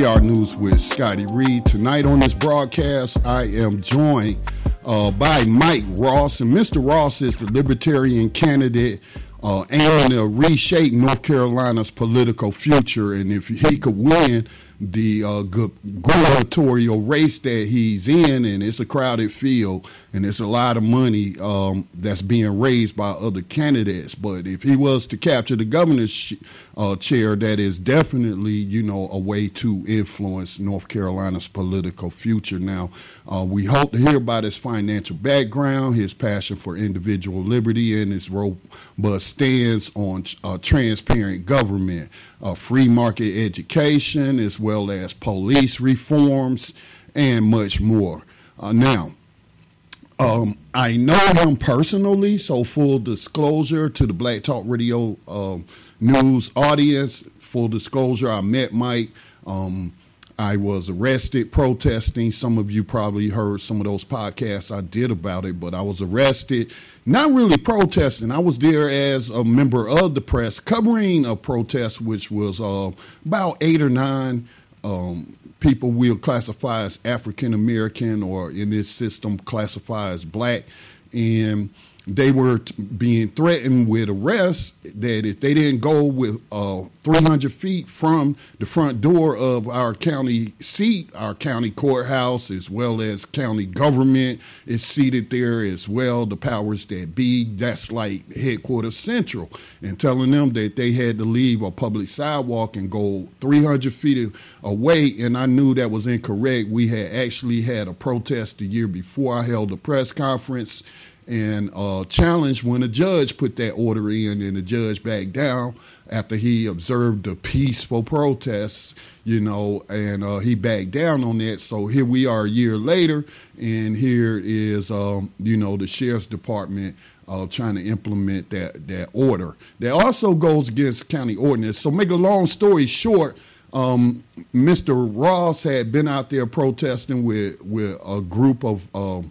Welcome News with Scotty Reid. Tonight on this broadcast, I am joined uh, by Mike Ross, and Mr. Ross is the Libertarian candidate uh, aiming to reshape North Carolina's political future. And if he could win, the uh, gubernatorial race that he's in, and it's a crowded field, and it's a lot of money um, that's being raised by other candidates. But if he was to capture the governor's uh, chair, that is definitely, you know, a way to influence North Carolina's political future. Now, uh, we hope to hear about his financial background, his passion for individual liberty, and his robust stance on uh, transparent government, uh, free market education, as well as police reforms, and much more. Uh, now, um, I know him personally, so full disclosure to the Black Talk Radio um, news audience. Full disclosure, I met Mike. Um, I was arrested protesting. Some of you probably heard some of those podcasts I did about it, but I was arrested, not really protesting. I was there as a member of the press covering a protest, which was uh, about eight or nine um, people we'll classify as African American or in this system classify as black. And they were t- being threatened with arrest that if they didn't go with uh, 300 feet from the front door of our county seat, our county courthouse, as well as county government is seated there as well, the powers that be, that's like headquarters central, and telling them that they had to leave a public sidewalk and go 300 feet away. And I knew that was incorrect. We had actually had a protest the year before I held a press conference and uh, challenged when a judge put that order in, and the judge backed down after he observed the peaceful protests, you know, and uh, he backed down on that. So here we are a year later, and here is, um, you know, the sheriff's department uh, trying to implement that that order. That also goes against county ordinance. So make a long story short. Um, Mr. Ross had been out there protesting with with a group of um,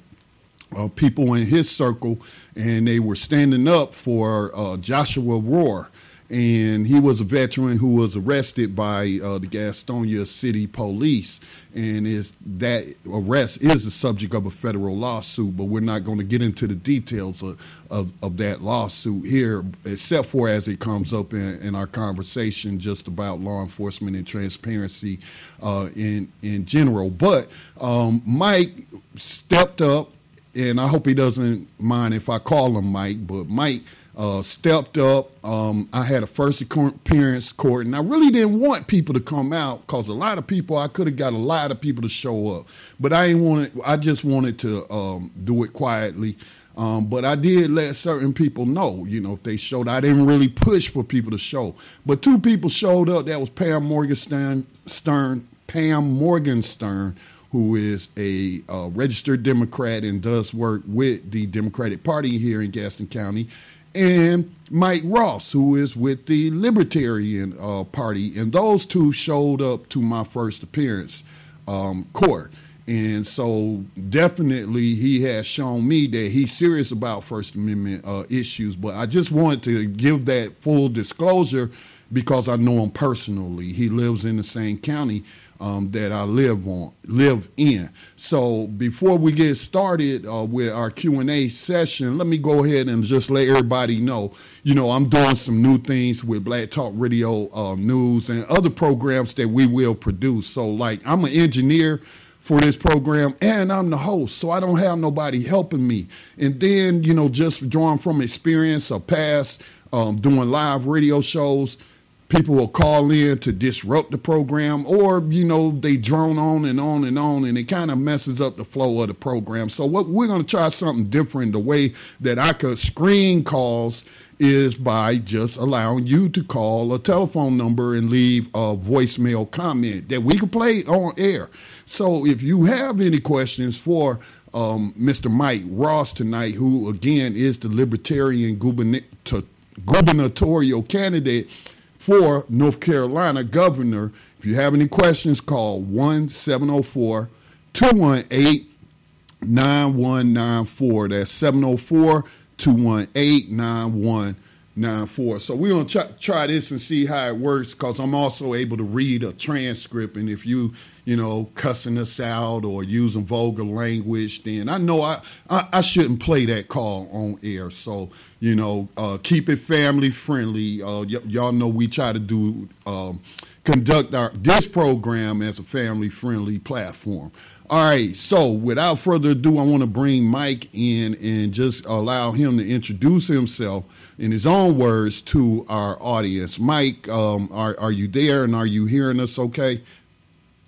uh, people in his circle, and they were standing up for uh, Joshua Rohrer. And he was a veteran who was arrested by uh, the Gastonia City Police, and is that arrest is the subject of a federal lawsuit. But we're not going to get into the details of, of, of, that lawsuit here, except for as it comes up in, in our conversation just about law enforcement and transparency uh, in in general. But um, Mike stepped up and I hope he doesn't mind if I call him Mike, but Mike uh, stepped up. Um, I had a first appearance court, and I really didn't want people to come out because a lot of people I could have got a lot of people to show up, but I didn't want it. I just wanted to um, do it quietly. Um, but I did let certain people know, you know, if they showed. I didn't really push for people to show, but two people showed up. That was Pam Morgenstern, Stern, Pam Morgenstern, who is a uh, registered Democrat and does work with the Democratic Party here in Gaston County, and Mike Ross, who is with the Libertarian uh, Party. And those two showed up to my first appearance um, court. And so, definitely, he has shown me that he's serious about First Amendment uh, issues. But I just wanted to give that full disclosure because I know him personally. He lives in the same county um, that I live on live in. So before we get started uh, with our Q and A session, let me go ahead and just let everybody know. You know, I'm doing some new things with Black Talk Radio uh, News and other programs that we will produce. So, like, I'm an engineer for this program and I'm the host, so I don't have nobody helping me. And then, you know, just drawing from experience of past um, doing live radio shows people will call in to disrupt the program or you know they drone on and on and on and it kind of messes up the flow of the program. So what we're going to try something different. The way that i could screen calls is by just allowing you to call a telephone number and leave a voicemail comment that we can play on air. So if you have any questions for um, mr mike ross tonight who again is the libertarian gubernatorial candidate for North Carolina governor. If you have any questions, call 1 704 218 9194. That's 704 218 9194. So we're gonna try, try this and see how it works because I'm also able to read a transcript. And if you you know cussing us out or using vulgar language, then I know I I, I shouldn't play that call on air. So you know uh, keep it family friendly. Uh, y- y'all know we try to do um, conduct our this program as a family friendly platform. All right, so without further ado, I want to bring Mike in and just allow him to introduce himself in his own words to our audience. Mike, um, are, are you there and are you hearing us okay?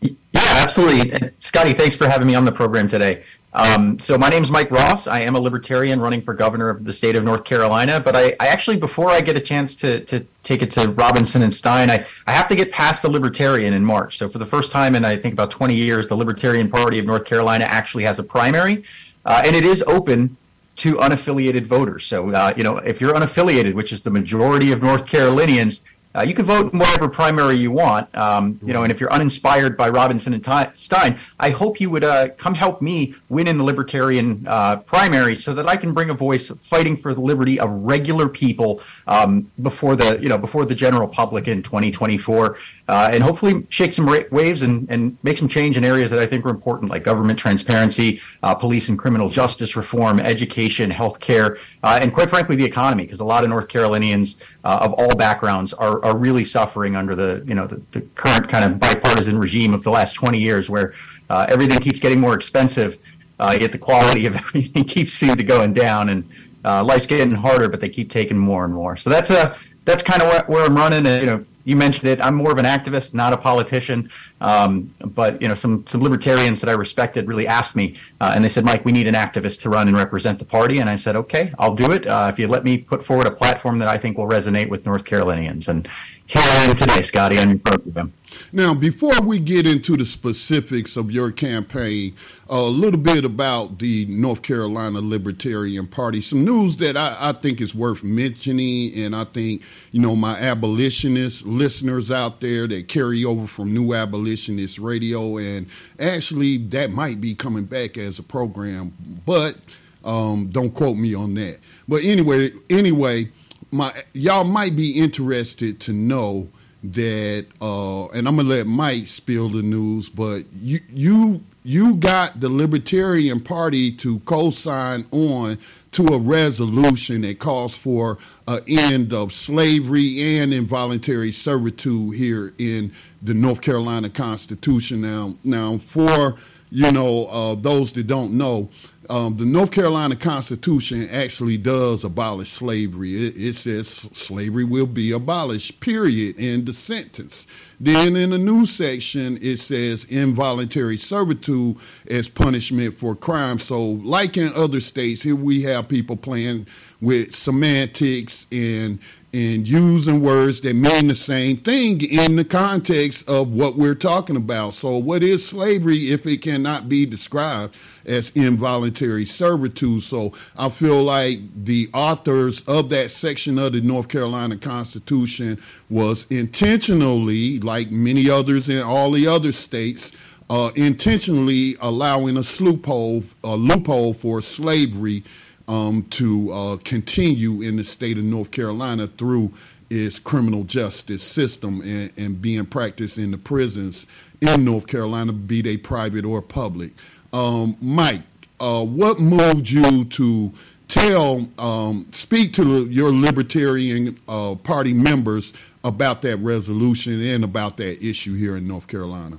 Yeah, absolutely. Scotty, thanks for having me on the program today. Um, so my name is Mike Ross. I am a libertarian running for governor of the state of North Carolina. But I, I actually, before I get a chance to, to take it to Robinson and Stein, I, I have to get past a libertarian in March. So for the first time in I think about 20 years, the Libertarian Party of North Carolina actually has a primary, uh, and it is open to unaffiliated voters. So uh, you know, if you're unaffiliated, which is the majority of North Carolinians, uh, you can vote in whatever primary you want, um, you know. And if you're uninspired by Robinson and Stein, I hope you would uh, come help me win in the Libertarian uh, primary, so that I can bring a voice fighting for the liberty of regular people um, before the you know before the general public in 2024, uh, and hopefully shake some waves and, and make some change in areas that I think are important, like government transparency, uh, police and criminal justice reform, education, healthcare, uh, and quite frankly, the economy, because a lot of North Carolinians of all backgrounds are are, really suffering under the you know the, the, current kind of bipartisan regime of the last 20 years, where uh, everything keeps getting more expensive, uh, yet the quality of everything keeps seeming to going down, and uh, life's getting harder, but they keep taking more and more. So that's a that's kind of where, I'm running. And, you know, you mentioned it. I'm more of an activist, not a politician. Um, but you know, some some libertarians that I respected really asked me, uh, and they said, "Mike, we need an activist to run and represent the party." And I said, "Okay, I'll do it uh, if you let me put forward a platform that I think will resonate with North Carolinians." And here I am today, Scotty, on your program. Now, before we get into the specifics of your campaign, a little bit about the North Carolina Libertarian Party. Some news that I, I, think is worth mentioning, and I think, you know, my abolitionist listeners out there that carry over from New Abolitionist Radio, and actually that might be coming back as a program, but um, don't quote me on that. But anyway, anyway, my y'all might be interested to know that, uh, and I'm gonna let Mike spill the news, but you you you got the Libertarian Party to co-sign on to a resolution that calls for an end of slavery and involuntary servitude here in the North Carolina Constitution. Now, now for you know uh, those that don't know, um, the North Carolina Constitution actually does abolish slavery. It, it, says slavery will be abolished, period, in the sentence. Then in the new section, it says involuntary servitude as punishment for crime. So, like in other states, here we have people playing with semantics and and using words that mean the same thing in the context of what we're talking about. So, what is slavery if it cannot be described as involuntary servitude? So, I feel like the authors of that section of the North Carolina Constitution was intentionally, like many others in all the other states, uh, intentionally allowing a loophole, a loophole for slavery um, to uh, continue in the state of North Carolina through its criminal justice system and, and being practiced in the prisons in North Carolina, be they private or public. Um, Mike, uh, what moved you to tell, um, speak to your Libertarian uh, Party members about that resolution and about that issue here in North Carolina?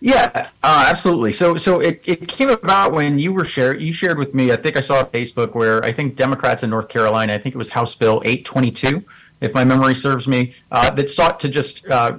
Yeah, uh, absolutely. So, so it, it came about when you were shared. You shared with me. I think I saw on Facebook where I think Democrats in North Carolina. I think it was House Bill 822, if my memory serves me, uh, that sought to just uh,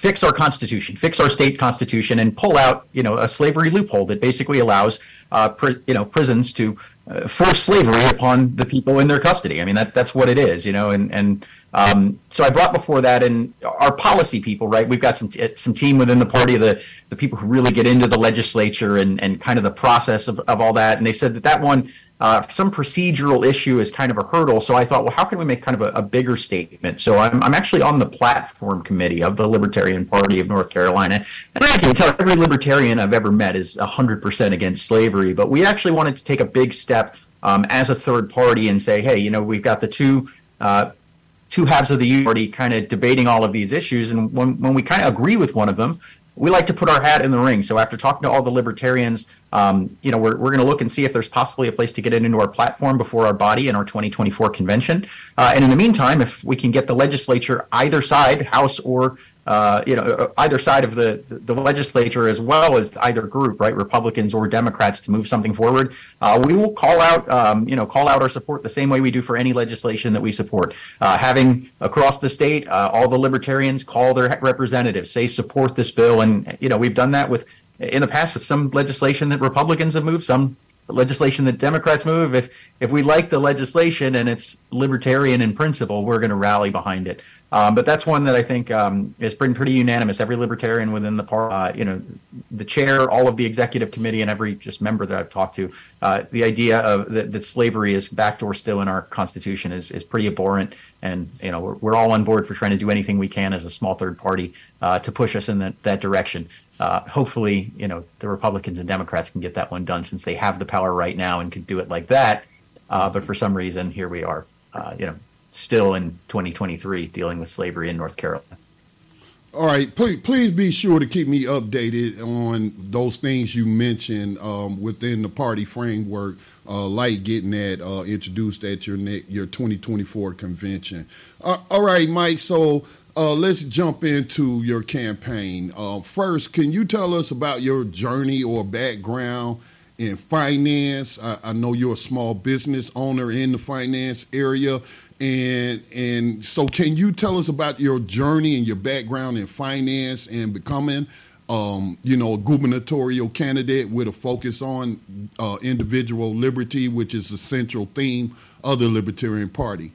fix our constitution, fix our state constitution, and pull out you know a slavery loophole that basically allows uh, you know prisons to uh, force slavery upon the people in their custody. I mean that that's what it is, you know, and and um, so I brought before that, and our policy people, right? We've got some t- some team within the party of the the people who really get into the legislature and and kind of the process of, of all that. And they said that that one, uh, some procedural issue is kind of a hurdle. So I thought, well, how can we make kind of a, a bigger statement? So I'm I'm actually on the platform committee of the Libertarian Party of North Carolina, and I can tell every libertarian I've ever met is 100% against slavery. But we actually wanted to take a big step um, as a third party and say, hey, you know, we've got the two uh, two halves of the Party kind of debating all of these issues. And when, when we kind of agree with one of them, we like to put our hat in the ring. So after talking to all the libertarians, um, you know, we're, we're going to look and see if there's possibly a place to get it into our platform before our body in our 2024 convention. Uh, and in the meantime, if we can get the legislature, either side, House or uh, you know, uh, either side of the, the legislature as well as either group, right, Republicans or Democrats, to move something forward. Uh, we will call out, um, you know, call out our support the same way we do for any legislation that we support. Uh, having across the state, uh, all the libertarians call their representatives, say support this bill, and you know, we've done that with in the past with some legislation that Republicans have moved, some legislation that Democrats move. If if we like the legislation and it's libertarian in principle, we're going to rally behind it. Um, but that's one that I think um, has been pretty unanimous. Every libertarian within the party, uh, you know, the chair, all of the executive committee, and every just member that I've talked to, uh, the idea of that, that, slavery is backdoor still in our constitution is is pretty abhorrent. And you know, we're, we're all on board for trying to do anything we can as a small third party uh, to push us in that, that direction. Uh, hopefully, you know, the Republicans and Democrats can get that one done since they have the power right now and can do it like that. Uh, but for some reason, here we are, uh, you know, still in 2023 dealing with slavery in North Carolina. All right, please please be sure to keep me updated on those things you mentioned um, within the party framework, uh, like getting that uh, introduced at your your 2024 convention. Uh, all right, Mike. So uh, let's jump into your campaign. Uh, first, can you tell us about your journey or background in finance? I, I know you're a small business owner in the finance area and and so, can you tell us about your journey and your background in finance and becoming, um, you know, a gubernatorial candidate with a focus on uh, individual liberty, which is the central theme of the Libertarian Party?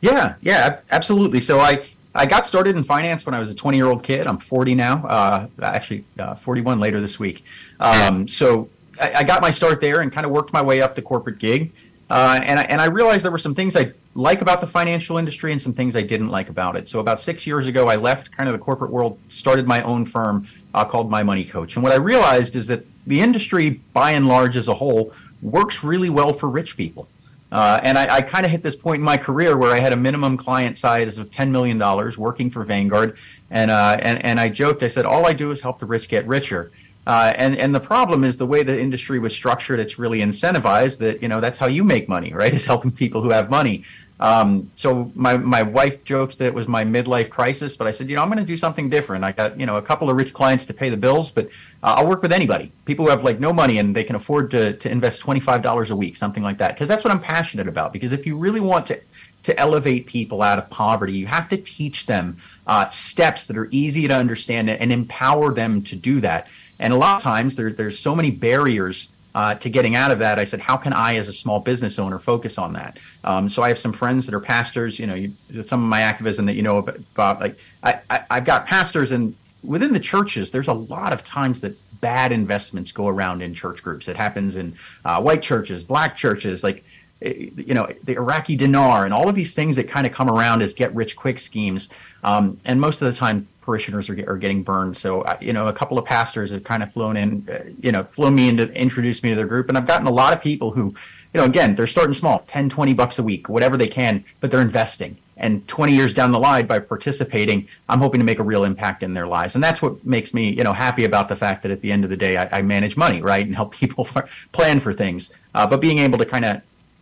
Yeah, yeah, absolutely. So I I got started in finance when I was a 20 year old kid. I'm 40 now, uh, actually uh, 41 later this week. Um, so I, I, got my start there and kind of worked my way up the corporate gig. Uh, and, I, and I realized there were some things I like about the financial industry and some things I didn't like about it. So about six years ago, I left kind of the corporate world, started my own firm uh, called My Money Coach. And what I realized is that the industry, by and large, as a whole, works really well for rich people. Uh, and I, I kind of hit this point in my career where I had a minimum client size of $10 million working for Vanguard. And, uh, and, and I joked, I said, all I do is help the rich get richer. Uh, and and the problem is the way the industry was structured. It's really incentivized that you know that's how you make money, right? Is helping people who have money. Um, so my my wife jokes that it was my midlife crisis, but I said, you know, I'm going to do something different. I got you know a couple of rich clients to pay the bills, but uh, I'll work with anybody. People who have like no money and they can afford to to invest twenty five dollars a week, something like that, because that's what I'm passionate about. Because if you really want to to elevate people out of poverty, you have to teach them uh, steps that are easy to understand and empower them to do that. And a lot of times there, there's so many barriers uh, to getting out of that. I said, how can I, as a small business owner, focus on that? Um, so I have some friends that are pastors. You know, you, some of my activism that you know about. Like I, I, I've got pastors, and within the churches, there's a lot of times that bad investments go around in church groups. It happens in uh, white churches, black churches, like eh, you know the Iraqi dinar, and all of these things that kind of come around as get rich quick schemes. Um, and most of the time, parishioners are, are getting burned. So, uh, you know, a couple of pastors have kind of flown in, uh, you know, flown me in to introduce me to their group. And I've gotten a lot of people who, you know, again, they're starting small, 10, 20 bucks a week, whatever they can, but they're investing. And 20 years down the line, by participating, I'm hoping to make a real impact in their lives. And that's what makes me, you know, happy about the fact that at the end of the day, I, I manage money, right, and help people plan for things. Uh, but being able to kind of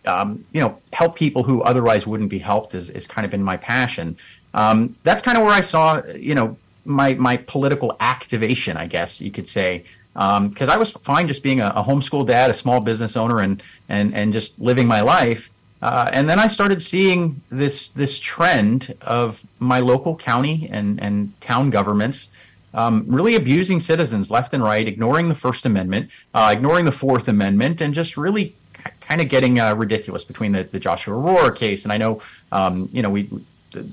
um, you know, help people who otherwise wouldn't be helped is, is kind of been my passion um, that's kind of where I saw, you know, my my political activation, I guess you could say, because um, I was fine just being a, a homeschool dad, a small business owner, and and and just living my life. Uh, and then I started seeing this this trend of my local county and and town governments um, really abusing citizens left and right, ignoring the First Amendment, uh, ignoring the Fourth Amendment, and just really kind of getting uh, ridiculous between the, the Joshua Rohrer case. And I know, um, you know, we the,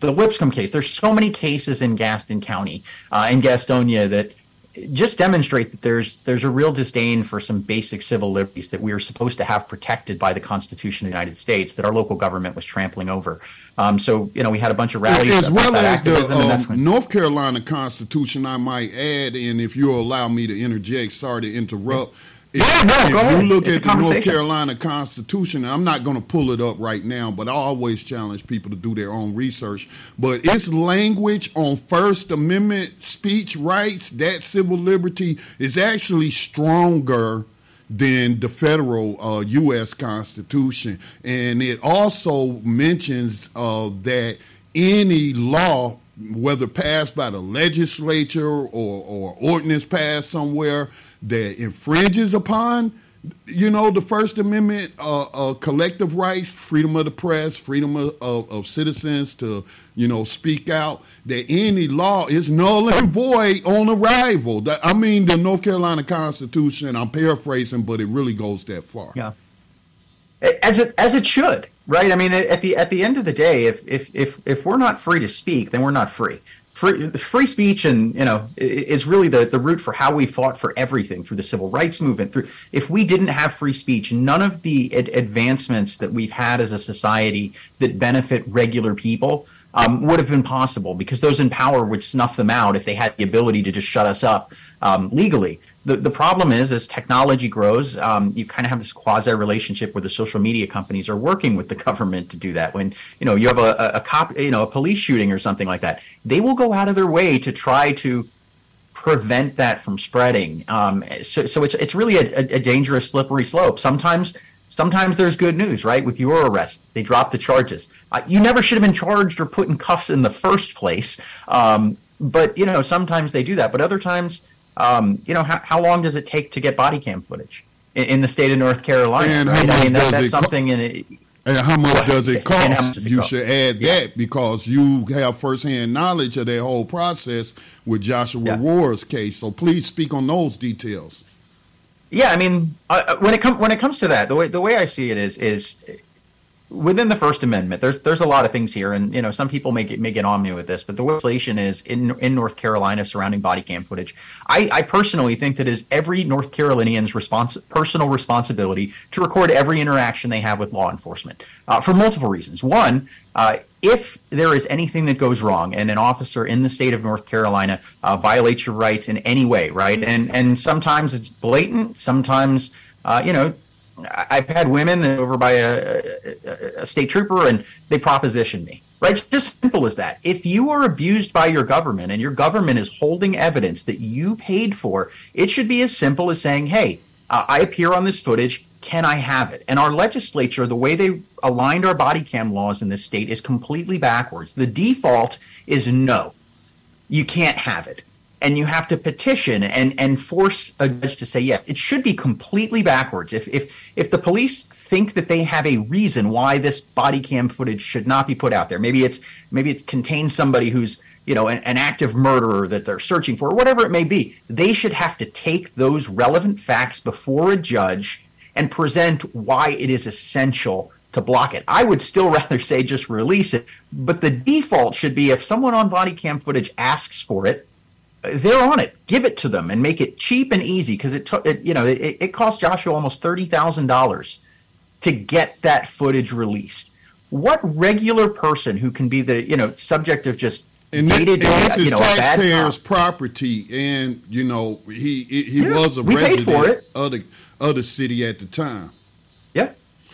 the Lipscomb case. There's so many cases in Gaston County uh, and Gastonia that just demonstrate that there's there's a real disdain for some basic civil liberties that we are supposed to have protected by the Constitution of the United States that our local government was trampling over. Um, so you know we had a bunch of rallies as well as the uh, North Carolina Constitution. I might add, and if you'll allow me to interject, sorry to interrupt. If, yeah, no, go ahead. you look It's at the North Carolina Constitution, I'm not going to pull it up right now, but I always challenge people to do their own research. But its language on First Amendment speech rights, that civil liberty, is actually stronger than the federal uh, U.S. Constitution. And it also mentions uh, that any law, whether passed by the legislature or, or ordinance passed somewhere, that infringes upon you know the First Amendment, uh, uh, collective rights, freedom of the press, freedom of, of, of, citizens to you know speak out. That any law is null and void on arrival. That, I mean, the North Carolina Constitution. I'm paraphrasing, but it really goes that far. Yeah, as it as it should, right? I mean, at the at the end of the day, if if if if we're not free to speak, then we're not free free, free speech and you know is really the, the root for how we fought for everything through the civil rights movement. Through if we didn't have free speech none of the ad- advancements that we've had as a society that benefit regular people um, would have been possible because those in power would snuff them out if they had the ability to just shut us up um, legally the, the problem is as technology grows um, you kind of have this quasi relationship where the social media companies are working with the government to do that. When you know you have a, a, a cop you know a police shooting or something like that they will go out of their way to try to prevent that from spreading. Um, so, so it's it's really a, a, dangerous slippery slope. Sometimes sometimes there's good news right? With your arrest they drop the charges. Uh, you never should have been charged or put in cuffs in the first place. Um, but you know sometimes they do that. But other times um, you know, how, how long does it take to get body cam footage in, in the state of North Carolina? And right? I mean, that, that's something co- in it. And how much does it cost? Does it you cost? should add yeah. that because you have firsthand knowledge of that whole process with Joshua yeah. Rohrer's case. So please speak on those details. Yeah, I mean, uh, uh when it comes when it comes to that, the way the way I see it is is within the First Amendment, there's there's a lot of things here, and you know some people may get may get on me with this, but the legislation is in in North Carolina surrounding body cam footage. I, I personally think that is every North Carolinian's respons- personal responsibility to record every interaction they have with law enforcement uh, for multiple reasons. One, uh, if there is anything that goes wrong and an officer in the state of North Carolina uh, violates your rights in any way, right, and and sometimes it's blatant, sometimes uh, you know I've had women over by a, a, a, state trooper and they propositioned me. Right? It's just simple as that. If you are abused by your government and your government is holding evidence that you paid for, it should be as simple as saying, hey, I appear on this footage. Can I have it? And our legislature, the way they aligned our body cam laws in this state is completely backwards. The default is no, you can't have it and you have to petition and and force a judge to say yes. It should be completely backwards. If if if the police think that they have a reason why this body cam footage should not be put out there, maybe it's maybe it contains somebody who's you know an, an active murderer that they're searching for, whatever it may be, they should have to take those relevant facts before a judge and present why it is essential to block it. I would still rather say just release it, but the default should be if someone on body cam footage asks for it they're on it. Give it to them and make it cheap and easy because it took it, you know it, it cost Joshua almost thirty thousand dollars to get that footage released. What regular person who can be the you know subject of just and day to day, you know, taxpayers' property, and you know he he yeah, was a resident of the of the city at the time. Yeah.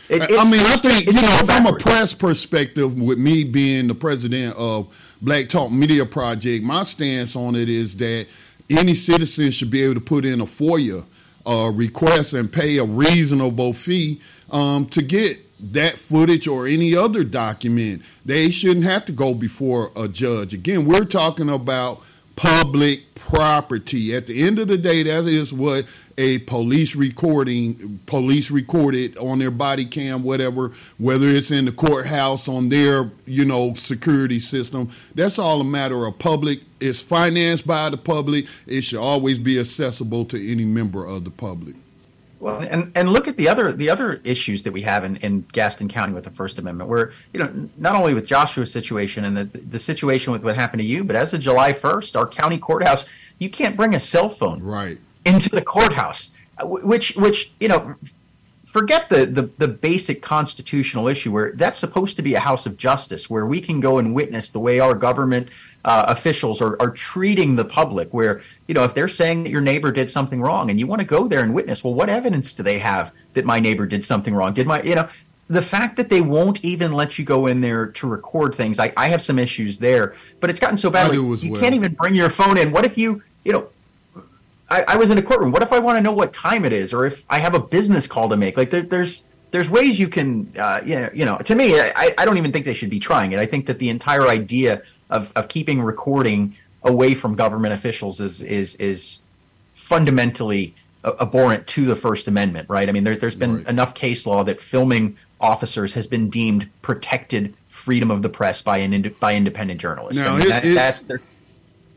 It, I mean, I think you know, from a press perspective, with me being the president of Black Talk Media Project, my stance on it is that any citizen should be able to put in a FOIA uh, request and pay a reasonable fee um, to get that footage or any other document. They shouldn't have to go before a judge. Again, we're talking about public property. At the end of the day, that is what a police recording, police recorded on their body cam, whatever, whether it's in the courthouse on their, you know, security system. That's all a matter of public. It's financed by the public. It should always be accessible to any member of the public. Well, and, and look at the other the other issues that we have in, in Gaston County with the First Amendment, where you know not only with Joshua's situation and the the situation with what happened to you, but as of July first, our county courthouse, you can't bring a cell phone right into the courthouse, which which you know forget the, the the basic constitutional issue where that's supposed to be a house of justice where we can go and witness the way our government uh, officials are, are treating the public where you know if they're saying that your neighbor did something wrong and you want to go there and witness well what evidence do they have that my neighbor did something wrong did my you know the fact that they won't even let you go in there to record things i, I have some issues there but it's gotten so bad like, you well. can't even bring your phone in what if you you know I, I, was in a courtroom what if i want to know what time it is or if i have a business call to make like there, there's there's ways you can uh, you know you know to me I, I don't even think they should be trying it i think that the entire idea of, of keeping recording away from government officials is is is fundamentally abhorrent to the First Amendment, right? I mean, there, has been right. enough case law that filming officers has been deemed protected freedom of the press by an by independent journalists. Now, I mean, that,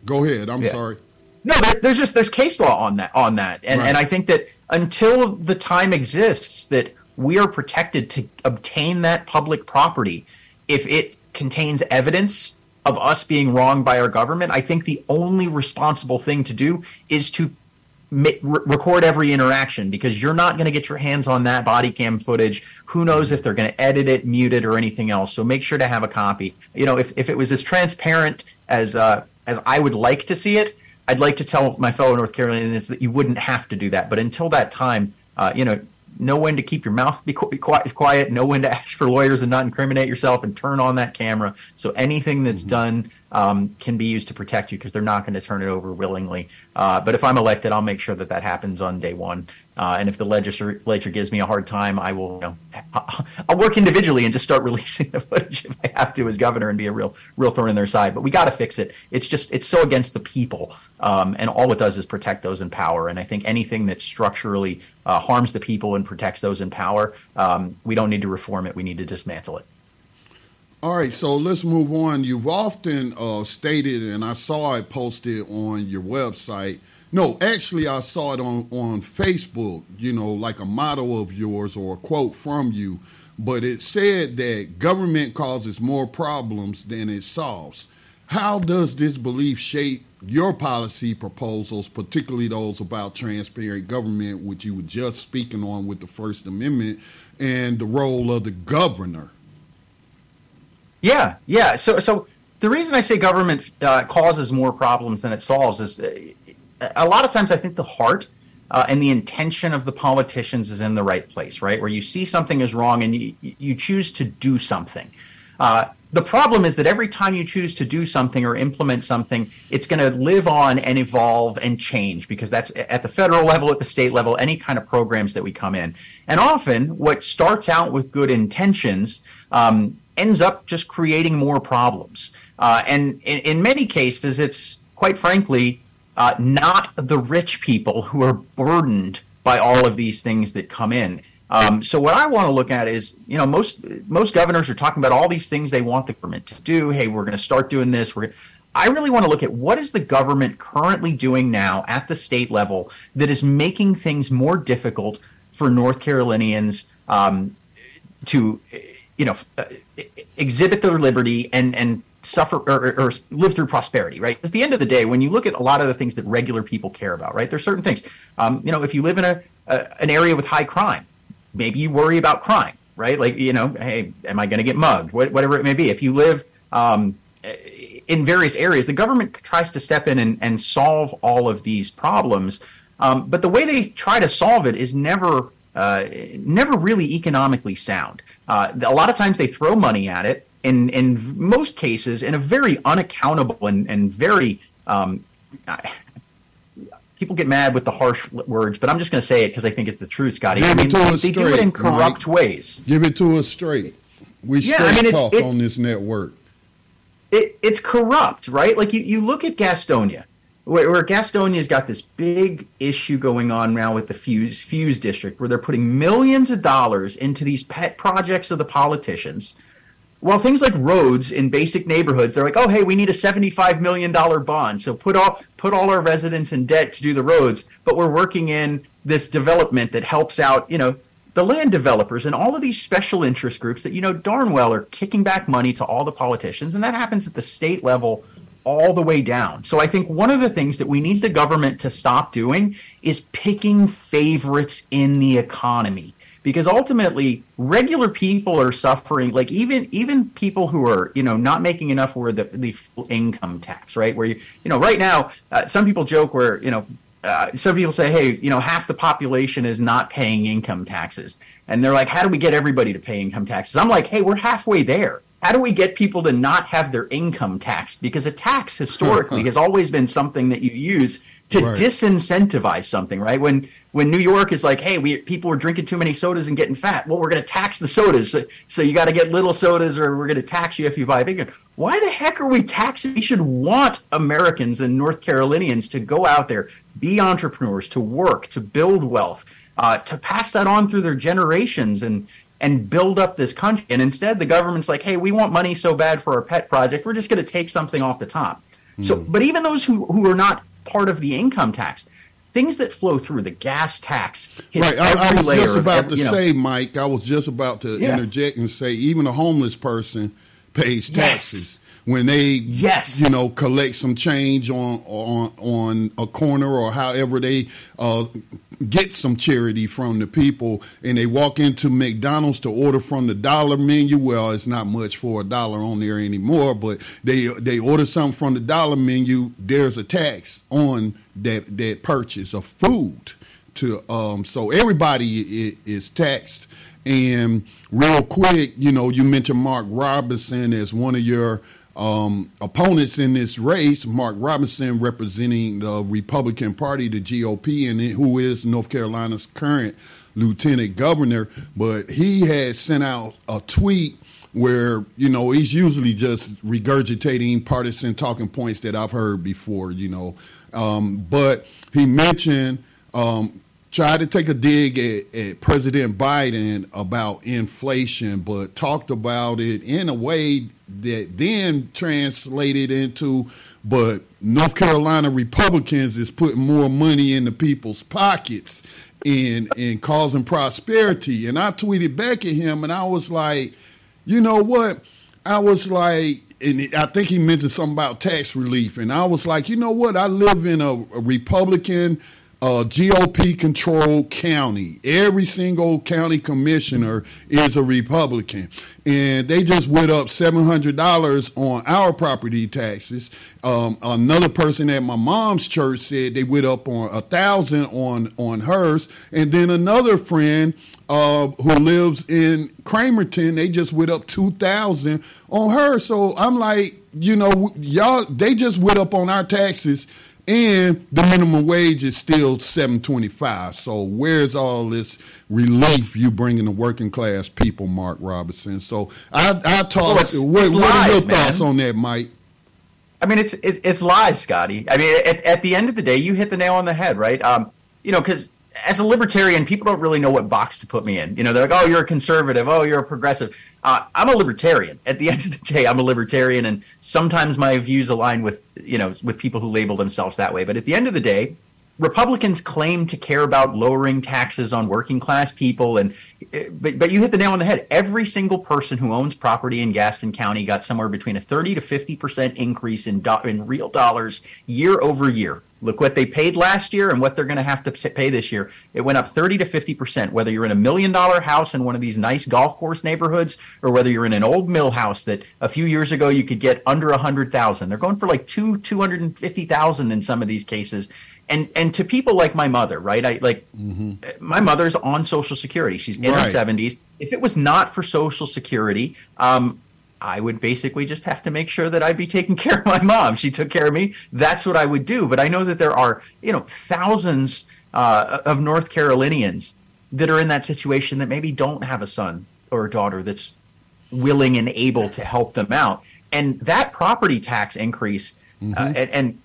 go ahead. I'm yeah. sorry. No, there, there's just there's case law on that on that, and right. and I think that until the time exists that we are protected to obtain that public property, if it contains evidence of us being wronged by our government, I think the only responsible thing to do is to record every interaction because you're not going to get your hands on that body cam footage. Who knows if they're going to edit it, mute it, or anything else? So make sure to have a copy. You know, if, if it was as transparent as uh, as I would like to see it, I'd like to tell my fellow North Carolinians that you wouldn't have to do that. But until that time, uh, you know, know when to keep your mouth be quiet, know when to ask for lawyers and not incriminate yourself, and turn on that camera. So anything that's mm-hmm. done um, can be used to protect you because they're not going to turn it over willingly. Uh, but if I'm elected, I'll make sure that that happens on day one. Uh, and if the legislature gives me a hard time, I will. You know, I'll work individually and just start releasing the footage if I have to as governor and be a real, real thorn in their side. But we got to fix it. It's just it's so against the people, um, and all it does is protect those in power. And I think anything that structurally uh, harms the people and protects those in power, um, we don't need to reform it. We need to dismantle it. All right, so let's move on. You've often uh, stated, and I saw it posted on your website. No, actually, I saw it on, on Facebook, you know, like a motto of yours or a quote from you. But it said that government causes more problems than it solves. How does this belief shape your policy proposals, particularly those about transparent government, which you were just speaking on with the First Amendment, and the role of the governor? Yeah, yeah. So, so the reason I say government uh, causes more problems than it solves is a lot of times I think the heart uh, and the intention of the politicians is in the right place, right? Where you see something is wrong and you, you choose to do something. Uh, the problem is that every time you choose to do something or implement something, it's going to live on and evolve and change because that's at the federal level, at the state level, any kind of programs that we come in. And often, what starts out with good intentions um, ends up just creating more problems. Uh, and in, in, many cases, it's quite frankly uh, not the rich people who are burdened by all of these things that come in. Um, so what I want to look at is, you know, most most governors are talking about all these things they want the government to do. Hey, we're going to start doing this. We're I really want to look at what is the government currently doing now at the state level that is making things more difficult for North Carolinians um, to you know, uh, exhibit their liberty and and suffer or, or, live through prosperity, right? At the end of the day, when you look at a lot of the things that regular people care about, right? There's certain things. Um, you know, if you live in a, a, an area with high crime, maybe you worry about crime, right? Like, you know, hey, am I going to get mugged? whatever it may be. If you live um, in various areas, the government tries to step in and, and solve all of these problems. Um, but the way they try to solve it is never uh, never really economically sound. Uh, a lot of times they throw money at it, in in most cases, in a very unaccountable and and very um, people get mad with the harsh words, but I'm just going to say it because I think it's the truth, Scotty. Give I mean, it to they, straight, do it in corrupt Mike. ways. Give it to us straight. We straight I mean, talk it, on this network. It, it's corrupt, right? Like you, you look at Gastonia where, where Gastonia's got this big issue going on now with the Fuse Fuse District, where they're putting millions of dollars into these pet projects of the politicians. While things like roads in basic neighborhoods, they're like, oh hey, we need a seventy-five million dollar bond, so put all put all our residents in debt to do the roads. But we're working in this development that helps out, you know, the land developers and all of these special interest groups that you know darn well are kicking back money to all the politicians, and that happens at the state level all the way down. So I think one of the things that we need the government to stop doing is picking favorites in the economy because ultimately regular people are suffering like even even people who are you know not making enough for the, the full income tax right? Where you you know right now uh, some people joke where you know uh, some people say hey you know half the population is not paying income taxes. And they're like how do we get everybody to pay income taxes? I'm like hey we're halfway there. How do we get people to not have their income taxed? Because a tax historically has always been something that you use to right. disincentivize something, right? When when New York is like, hey, we people are drinking too many sodas and getting fat. Well, we're going to tax the sodas, so, so you got to get little sodas, or we're going to tax you if you buy bigger. Why the heck are we taxing? We should want Americans and North Carolinians to go out there, be entrepreneurs, to work, to build wealth, uh, to pass that on through their generations, and and build up this country. And instead, the government's like, hey, we want money so bad for our pet project, we're just going to take something off the top. Mm. So, hmm. but even those who who are not part of the income tax. Things that flow through the gas tax. right. I, I, was just about every, to know, say, Mike. I was just about to yeah. interject and say, even a homeless person pays taxes. Yes when they yes you know collect some change on on on a corner or however they uh, get some charity from the people and they walk into McDonald's to order from the dollar menu. Well, it's not much for a dollar on there anymore, but they they order something from the dollar menu. There's a tax on that that purchase of food. To um, so everybody is taxed. And real quick, you know, you mentioned Mark Robinson as one of your um, opponents in this race, Mark Robinson representing the Republican Party, the GOP, and who is North Carolina's current lieutenant governor. But he had sent out a tweet where, you know, he's usually just regurgitating partisan talking points that I've heard before, you know. Um, but he mentioned um, tried to take a dig at, at, President Biden about inflation, but talked about it in a way that then translated into, but North Carolina Republicans is putting more money into people's pockets and and causing prosperity. And I tweeted back at him, and I was like, you know what? I was like, and I think he mentioned something about tax relief, and I was like, you know what? I live in a, a Republican uh, GOP controlled county. Every single county commissioner is a Republican. And they just went up $700 on our property taxes. Um, another person at my mom's church said they went up on a thousand on, on hers. And then another friend uh, who lives in Cramerton, they just went up 2000 on her. So I'm like, you know, y'all, they just went up on our taxes and the minimum wage is still seven twenty five. So where's all this relief you bringing the working class people, Mark Robinson? So I I talk. Well, what, what lies, are your thoughts on that, Mike? I mean, it's it's, it's lies, Scotty. I mean, at, at, the end of the day, you hit the nail on the head, right? Um, you know, because as a libertarian, people don't really know what box to put me in. You know, they're like, "Oh, you're a conservative. Oh, you're a progressive." Uh, I'm a libertarian. At the end of the day, I'm a libertarian, and sometimes my views align with you know with people who label themselves that way. But at the end of the day, Republicans claim to care about lowering taxes on working class people, and but but you hit the nail on the head. Every single person who owns property in Gaston County got somewhere between a 30 to 50 percent increase in do, in real dollars year over year. Look what they paid last year and what they're going to have to pay this year. It went up 30 to 50%, whether you're in a million dollar house in one of these nice golf course neighborhoods or whether you're in an old mill house that a few years ago you could get under 100,000. They're going for like two, 250,000 in some of these cases. And, and to people like my mother, right? I like mm-hmm. my mother's on social security. She's in right. her 70s. If it was not for social security, um, I would basically just have to make sure that I'd be taking care of my mom. She took care of me. That's what I would do. But I know that there are, you know, thousands uh, of North Carolinians that are in that situation that maybe don't have a son or a daughter that's willing and able to help them out. And that property tax increase, uh, mm-hmm. uh, and, and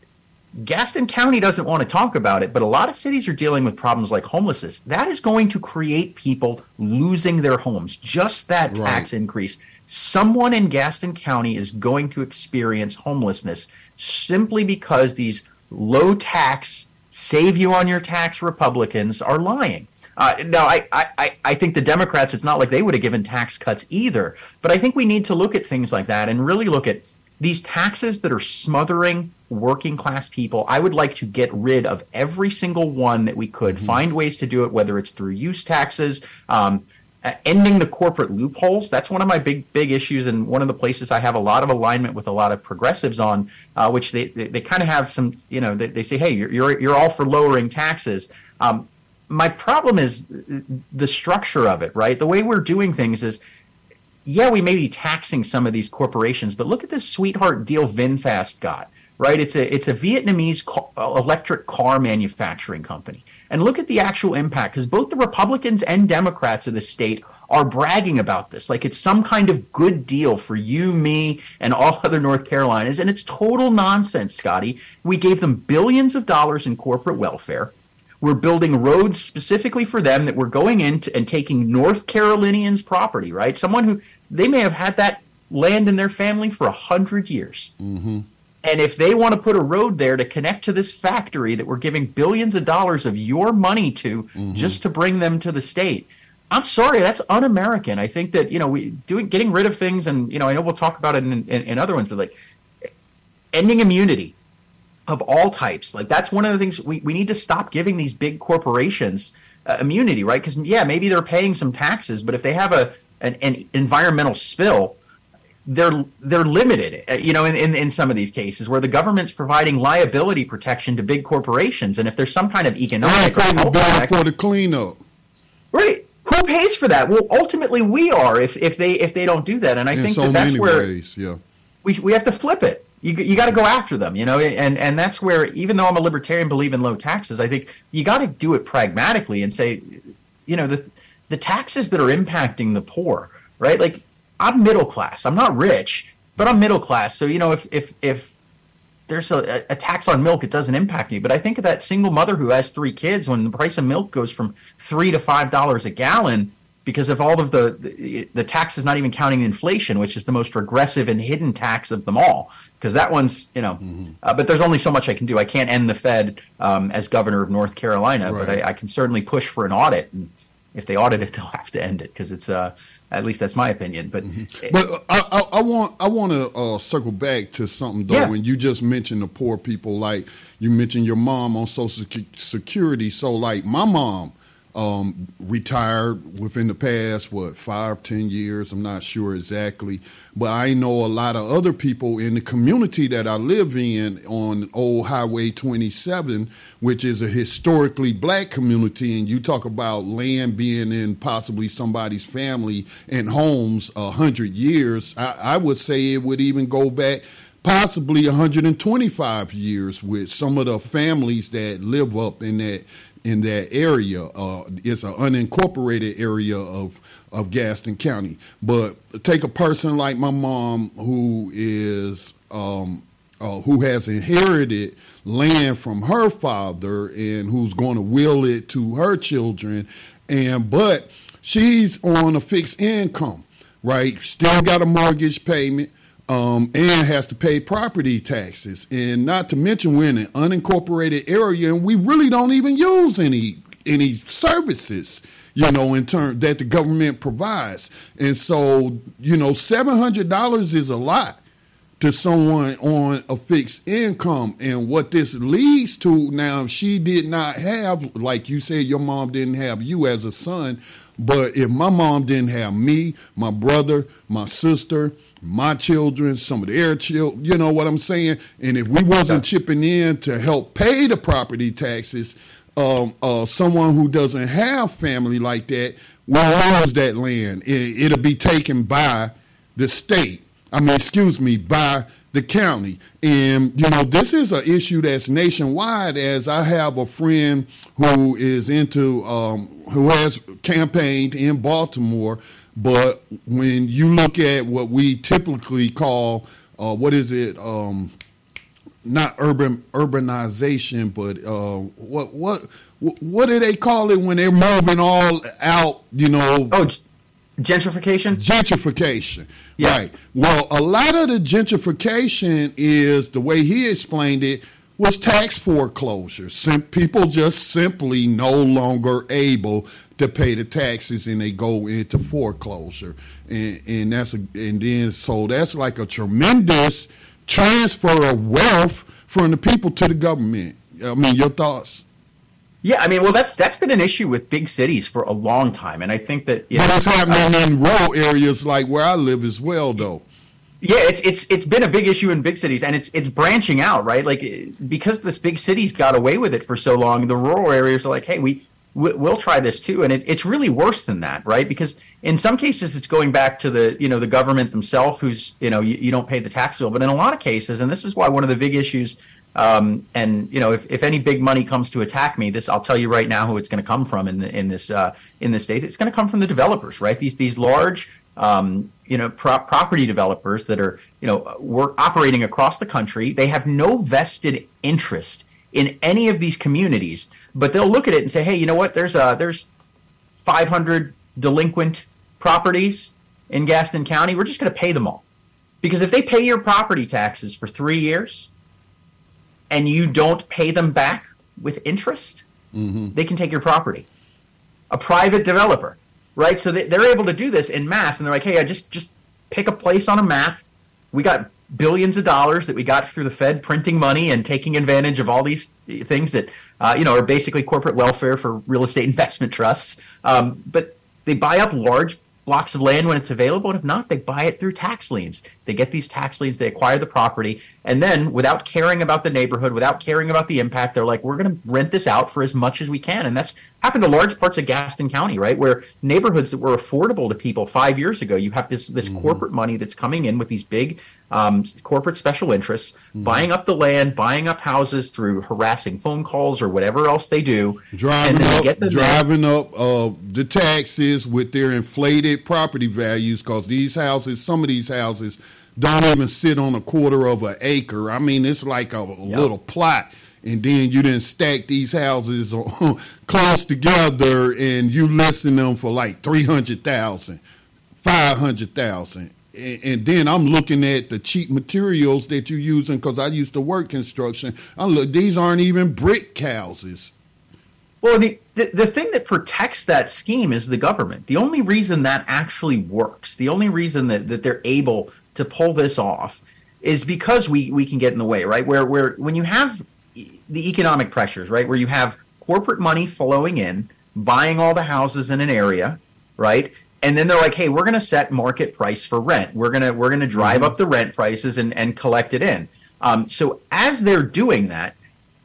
Gaston County doesn't want to talk about it, but a lot of cities are dealing with problems like homelessness. That is going to create people losing their homes. Just that tax right. increase someone in Gaston County is going to experience homelessness simply because these low tax, save you on your tax Republicans are lying. Uh, now, I, I, I think the Democrats, it's not like they would have given tax cuts either, but I think we need to look at things like that and really look at these taxes that are smothering working class people, I would like to get rid of every single one that we could. Mm-hmm. Find ways to do it, whether it's through use taxes, um, uh, ending the corporate loopholes. That's one of my big big issues, and one of the places I have a lot of alignment with a lot of progressives on, uh, which they, they, they kind of have some. You know, they, they say, hey, you're, you're you're all for lowering taxes. Um, my problem is the structure of it, right? The way we're doing things is yeah, we may be taxing some of these corporations, but look at this sweetheart deal VinFast got, right? It's a it's a Vietnamese electric car manufacturing company. And look at the actual impact because both the Republicans and Democrats of the state are bragging about this like it's some kind of good deal for you, me, and all other North Carolinas. And it's total nonsense, Scotty. We gave them billions of dollars in corporate welfare. We're building roads specifically for them that we're going in and taking North Carolinians' property, right? Someone who they may have had that land in their family for a hundred years. Mm-hmm. And if they want to put a road there to connect to this factory that we're giving billions of dollars of your money to mm-hmm. just to bring them to the state, I'm sorry, that's un-American. I think that you know we doing getting rid of things, and you know I know we'll talk about it in, in, in other ones, but like ending immunity of all types. Like that's one of the things we, we need to stop giving these big corporations uh, immunity, right? Because yeah, maybe they're paying some taxes, but if they have a an, an environmental spill, they're they're limited. Uh, you know, in, in in some of these cases where the government's providing liability protection to big corporations, and if there's some kind of economic right, for the cleanup, right? Who pays for that? Well, ultimately, we are if if they if they don't do that, and I in think so that that's where ways, yeah. we we have to flip it you you got to go after them, you know, and and that's where even though I'm a libertarian, believe in low taxes, I think you got to do it pragmatically and say, you know, the the taxes that are impacting the poor, right? Like I'm middle class, I'm not rich, but I'm middle class, so you know, if if if there's a, a tax on milk, it doesn't impact me. But I think of that single mother who has three kids when the price of milk goes from three to five dollars a gallon because of all of the, the, the tax is not even counting inflation, which is the most regressive and hidden tax of them all. Because that one's, you know, mm-hmm. uh, but there's only so much I can do. I can't end the Fed um, as governor of North Carolina, right. but I, I, can certainly push for an audit. And if they audit it, they'll have to end it because it's, uh, at least that's my opinion. But mm-hmm. but I, I, I, want I want to uh, circle back to something though. Yeah. When you just mentioned the poor people, like you mentioned your mom on Social Security. So like my mom um, retired within the past what five ten years? I'm not sure exactly. But i know a lot of other people in the community that i live in on old highway 27 which is a historically black community. And you talk about land being in possibly somebody's family and homes a hundred years. I, I would say it would even go back possibly 125 years with some of the families that live up in that in that area. Uh, it's an unincorporated area of of Gaston County. But take a person like my mom who is um, uh, who has inherited land from her father and who's going to will it to her children, and but she's on a fixed income, right? Still got a mortgage payment um, and has to pay property taxes. And not to mention, we're in an unincorporated area, and we really don't even use any any services, you know, in turn that the government provides. And so, you know, seven hundred dollars is a lot to someone on a fixed income. And what this leads to now, she did not have, like you said, your mom didn't have you as a son. But if my mom didn't have me, my brother, my sister, my children, some of their children, you know what I'm saying? And if we wasn't chipping in to help pay the property taxes, um, uh, someone who doesn't have family like that will lose that land. It, it'll be taken by the state. I mean, excuse me, by the county. And, you know, this is an issue that's nationwide as I have a friend who is into, um, who has campaigned in Baltimore but when you look at what we typically call, uh, what is it? Um, not urban urbanization, but uh, what what what do they call it when they're moving all out? You know. Oh, gentrification. Gentrification. Yeah. Right. Well, a lot of the gentrification is the way he explained it was tax foreclosure. Sim- people just simply no longer able to pay the taxes and they go into foreclosure and, and that's a, and then so that's like a tremendous transfer of wealth from the people to the government. I mean, your thoughts? Yeah, I mean, well, that that's been an issue with big cities for a long time, and I think that. You but know, it's happening uh, in rural areas like where I live as well, though. Yeah, it's it's it's been a big issue in big cities, and it's it's branching out, right? Like because this big cities got away with it for so long, the rural areas are like, hey, we we'll try this too, and it, it's really worse than that, right? Because in some cases, it's going back to the you know the government themselves, who's you know you, you don't pay the tax bill, but in a lot of cases, and this is why one of the big issues um, and you know, if, if any big money comes to attack me, this I'll tell you right now who it's going to come from in the, in this uh, in this state. It's going to come from the developers, right? These these large um, you know pro- property developers that are you know work operating across the country. They have no vested interest in any of these communities, but they'll look at it and say, hey, you know what? There's uh, there's 500 delinquent properties in Gaston County. We're just going to pay them all because if they pay your property taxes for three years and you don't pay them back with interest, mm-hmm. they can take your property. A private developer, right? So they, they're able to do this in mass, and they're like, "Hey, I just just pick a place on a map. We got billions of dollars that we got through the Fed printing money and taking advantage of all these things that uh, you know are basically corporate welfare for real estate investment trusts. Um, but they buy up large blocks of land when it's available. And if not, they buy it through tax liens. They get these tax liens, they acquire the property, and then without caring about the neighborhood, without caring about the impact, they're like, we're going to rent this out for as much as we can. And that's happened to large parts of Gaston County, right? Where neighborhoods that were affordable to people five years ago, you have this this mm-hmm. corporate money that's coming in with these big um, corporate special interests, mm-hmm. buying up the land, buying up houses through harassing phone calls or whatever else they do. Driving up, driving up uh, the taxes with their inflated property values because these houses, some of these houses, don't even sit on a quarter of an acre. I mean, it's like a, a yep. little plot and then you didn't stack these houses close together and you listing them for like 300,000, 500,000 and then I'm looking at the cheap materials that you're using because I used to work construction. I look; these aren't even brick houses. Well, the, the, the thing that protects that scheme is the government. The only reason that actually works, the only reason that, that they're able to pull this off, is because we we can get in the way, right? Where where when you have the economic pressures, right, where you have corporate money flowing in, buying all the houses in an area, right? And then they're like, "Hey, we're going to set market price for rent. We're gonna we're gonna drive mm-hmm. up the rent prices and and collect it in." Um, so as they're doing that,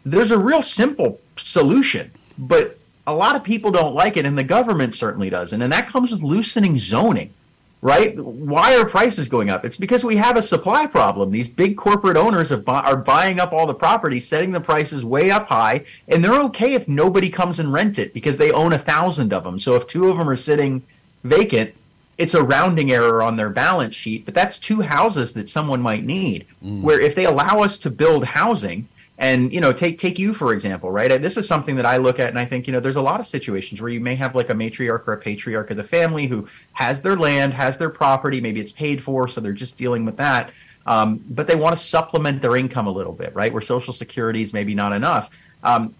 there's a real simple solution, but a lot of people don't like it, and the government certainly doesn't, and that comes with loosening zoning. Right? Why are prices going up? It's because we have a supply problem. These big corporate owners are, bu- are buying up all the property, setting the prices way up high, and they're okay if nobody comes and rent it because they own a thousand of them. So if two of them are sitting vacant, it's a rounding error on their balance sheet, but that's two houses that someone might need. Mm. Where if they allow us to build housing, and you know, take take you for example, right? This is something that I look at, and I think you know, there's a lot of situations where you may have like a matriarch or a patriarch of the family who has their land, has their property, maybe it's paid for, so they're just dealing with that. Um, but they want to supplement their income a little bit, right? Where Social Security is maybe not enough. Um,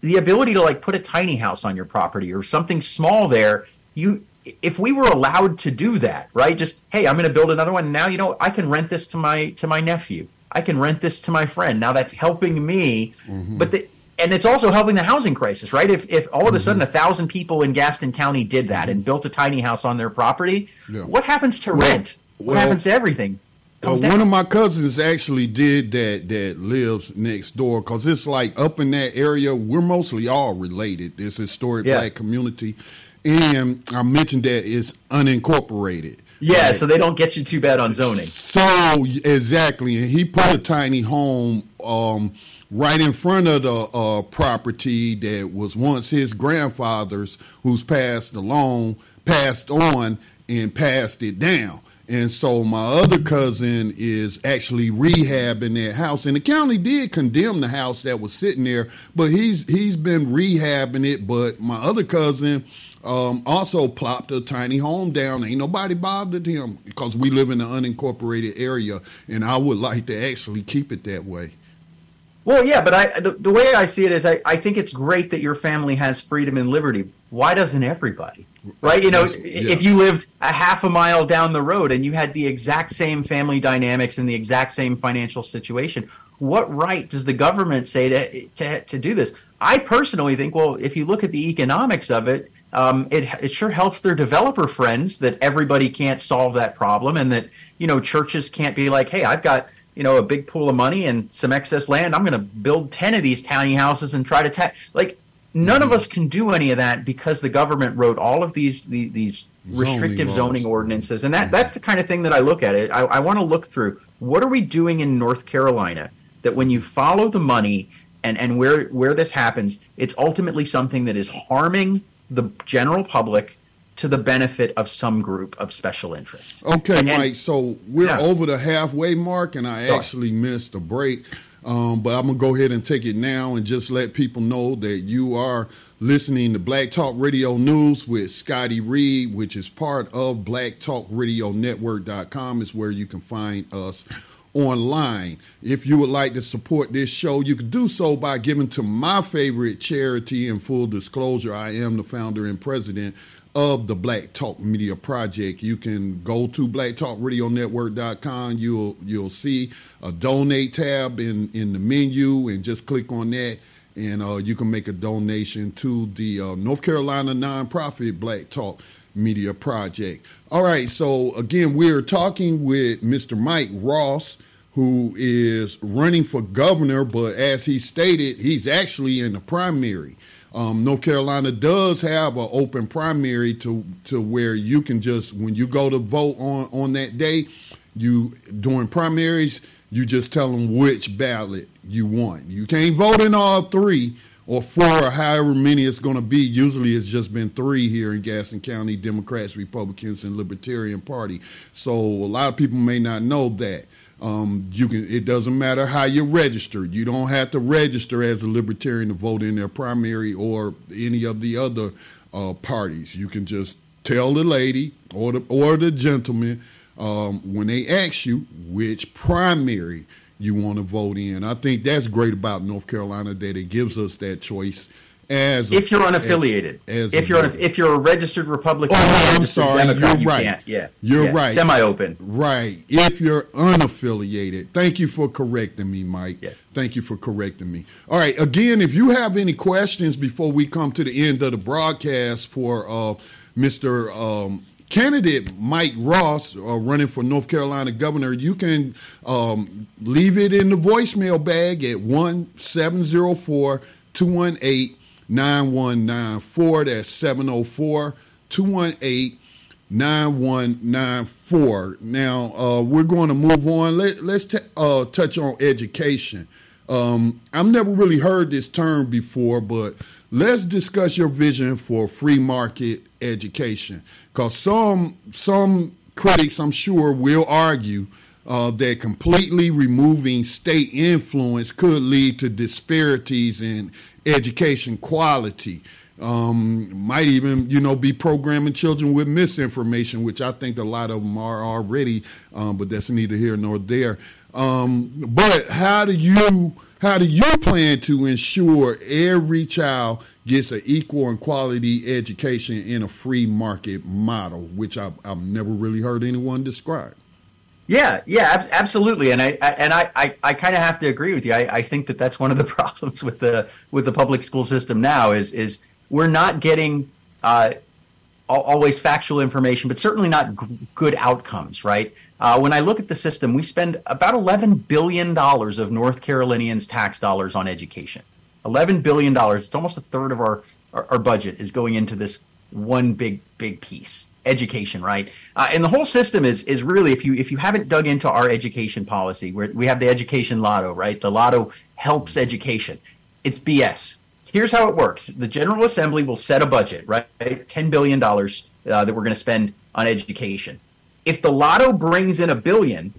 the ability to like put a tiny house on your property or something small there, you if we were allowed to do that, right? Just hey, I'm going to build another one. Now you know I can rent this to my to my nephew. I can rent this to my friend. Now that's helping me, mm-hmm. but the, and it's also helping the housing crisis, right? If if all of a sudden mm-hmm. a thousand people in Gaston County did that and built a tiny house on their property, yeah. what happens to well, rent? What well, happens to everything? Uh, one of my cousins actually did that. That lives next door because it's like up in that area. We're mostly all related. This historic yeah. black community, and I mentioned that it's unincorporated. Yeah, right? so they don't get you too bad on zoning. So exactly, and he put a tiny home um, right in front of the uh, property that was once his grandfather's, who's passed along, passed on, and passed it down. And so my other cousin is actually rehabbing that house, and the county did condemn the house that was sitting there, but he's he's been rehabbing it. But my other cousin um, also plopped a tiny home down. Ain't nobody bothered him because we live in an unincorporated area, and I would like to actually keep it that way. Well, yeah, but I the, the way I see it is I, I think it's great that your family has freedom and liberty. Why doesn't everybody? right? You know, if you lived a half a mile down the road and you had the exact same family dynamics and the exact same financial situation, what right does the government say to to, to do this? I personally think, well, if you look at the economics of it, um, it it sure helps their developer friends that everybody can't solve that problem, and that you know churches can't be like, hey, I've got you know a big pool of money and some excess land. I'm going to build ten of these tiny houses and try to tax like None mm-hmm. of us can do any of that because the government wrote all of these these, these restrictive zoning, zoning ordinances, and that mm-hmm. that's the kind of thing that I look at it. I, I want to look through what are we doing in North Carolina that when you follow the money and and where where this happens, it's ultimately something that is harming the general public to the benefit of some group of special interest. Okay, and, Mike. So we're yeah. over the halfway mark, and I actually missed a break. Um, but I'm going to go ahead and take it now and just let people know that you are listening to Black Talk Radio News with Scotty Reid, which is part of blacktalkradionetwork.com is where you can find us online. If you would like to support this show, you can do so by giving to my favorite charity. In full disclosure, I am the founder and president of the Black Talk Media Project. You can go to blacktalkradionetwork.com. You'll you'll see a donate tab in in the menu and just click on that and uh, you can make a donation to the uh, North Carolina nonprofit Black Talk Media Project. All right, so again, we're talking with Mr. Mike Ross, who is running for governor, but as he stated, he's actually in the primary. Um, North Carolina does have an open primary to to where you can just when you go to vote on on that day, you during primaries you just tell them which ballot you want. You can't vote in all three or four or however many it's going to be. Usually it's just been three here in Gaston County: Democrats, Republicans, and Libertarian Party. So a lot of people may not know that. Um, you can. It doesn't matter how you're registered. You don't have to register as a libertarian to vote in their primary or any of the other uh, parties. You can just tell the lady or the or the gentleman um, when they ask you which primary you want to vote in. I think that's great about North Carolina that it gives us that choice as if you're unaffiliated, as, as if you're a, if you're a registered Republican, oh, I'm sorry, Democrat, you're right. You yeah, you're yeah. right. Semi-open, right? If you're unaffiliated, thank you for correcting me, Mike. Yeah. Thank you for correcting me. All right, again, if you have any questions before we come to the end of the broadcast for uh, Mr. Um, candidate Mike Ross, uh, running for North Carolina governor, you can um, leave it in the voicemail bag at one seven zero four two one eight. 9194. That's 704 218 9194. Now, uh, we're going to move on. Let, us t- uh, touch on education. Um, I've never really heard this term before, but let's discuss your vision for free market education. Because some, some critics, I'm sure, will argue uh, that completely removing state influence could lead to disparities in education quality. Um, might even, you know, be programming children with misinformation, which I think a lot of them are already, um, but that's neither here nor there. Um, but how do you how do you plan to ensure every child gets an equal and quality education in a free market model, which I've, I've never really heard anyone describe? Yeah, yeah, absolutely, and I, I and I, I, I kind of have to agree with you. I, I think that that's one of the problems with the with the public school system now is is we're not getting uh, always factual information, but certainly not g- good outcomes. Right? Uh, when I look at the system, we spend about eleven billion dollars of North Carolinians' tax dollars on education. Eleven billion dollars. It's almost a third of our, our our budget is going into this one big big piece education, right? Uh, and the whole system is is really if you if you haven't dug into our education policy, where we have the education lotto, right? The lotto helps education. It's BS. Here's how it works: the General Assembly will set a budget, right? Ten billion dollars uh, that we're going to spend on education. If the lotto brings in a billion,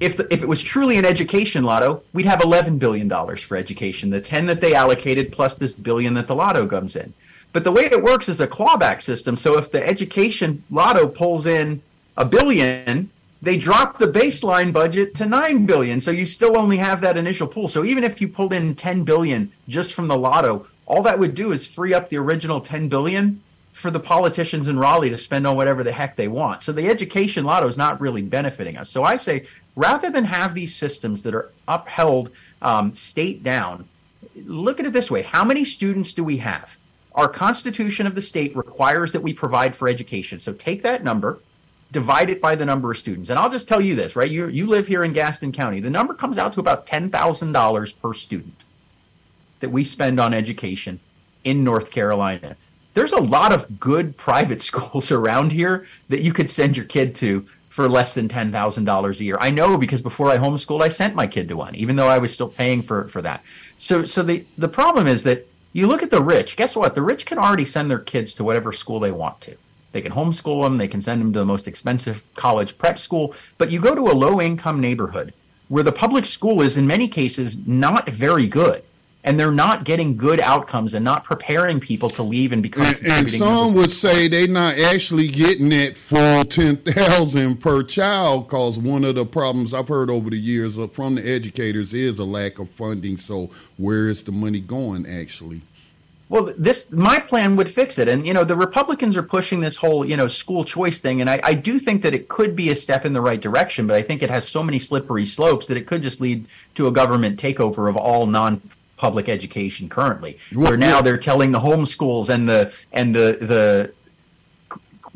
if the, if it was truly an education lotto, we'd have eleven billion dollars for education. The ten that they allocated plus this billion that the lotto comes in. But the way it works is a clawback system. So if the education lotto pulls in a billion, they drop the baseline budget to 9 billion. So you still only have that initial pool. So even if you pulled in 10 billion just from the lotto, all that would do is free up the original 10 billion for the politicians in Raleigh to spend on whatever the heck they want. So the education lotto is not really benefiting us. So I say rather than have these systems that are upheld um, state down, look at it this way: how many students do we have? Our Constitution of the state requires that we provide for education. So take that number, divide it by the number of students, and I'll just tell you this: right, you you live here in Gaston County. The number comes out to about ten thousand dollars per student that we spend on education in North Carolina. There's a lot of good private schools around here that you could send your kid to for less than ten thousand dollars a year. I know because before I homeschooled, I sent my kid to one, even though I was still paying for for that. So so the the problem is that you look at the rich. Guess what? The rich can already send their kids to whatever school they want to. They can homeschool them. They can send them to the most expensive college prep school. But you go to a low income neighborhood where the public school is in many cases not very good and they're not getting good outcomes and not preparing people to leave and become. And, and some would say they're not actually getting that full ten thousand per child because one of the problems I've heard over the years uh, from the educators is a lack of funding. So where is the money going actually? Well, this my plan would fix it, and you know the Republicans are pushing this whole you know school choice thing, and I, I do think that it could be a step in the right direction, but I think it has so many slippery slopes that it could just lead to a government takeover of all non public education currently, where now they're telling the homeschools and the and the the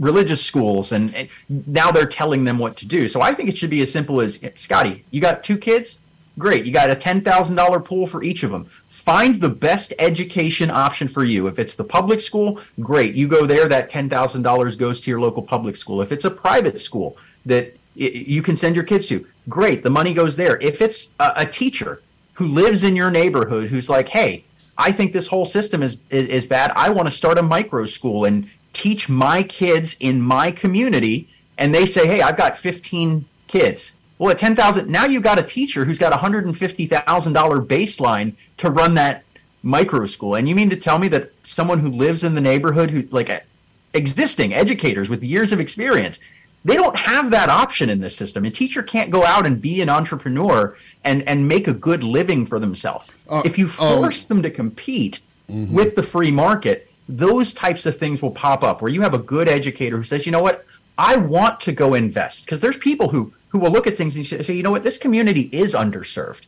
religious schools and now they're telling them what to do. So I think it should be as simple as Scotty, you got two kids? Great. You got a $10,000 pool for each of them. Find the best education option for you. If it's the public school, great. You go there, that $10,000 goes to your local public school. If it's a private school that you can send your kids to, great. The money goes there. If it's a, a teacher who lives in your neighborhood who's like, hey, I think this whole system is, is, is bad. I want to start a micro school and teach my kids in my community. And they say, hey, I've got 15 kids. Well, at 10,000, now you've got a teacher who's got $150,000 baseline to run that micro school. And you mean to tell me that someone who lives in the neighborhood, who like existing educators with years of experience, they don't have that option in this system. A teacher can't go out and be an entrepreneur and, and make a good living for themselves. Uh, if you um, force um, them to compete mm-hmm. with the free market, those types of things will pop up where you have a good educator who says, you know what, I want to go invest. Because there's people who, who will look at things and say, you know what, this community is underserved.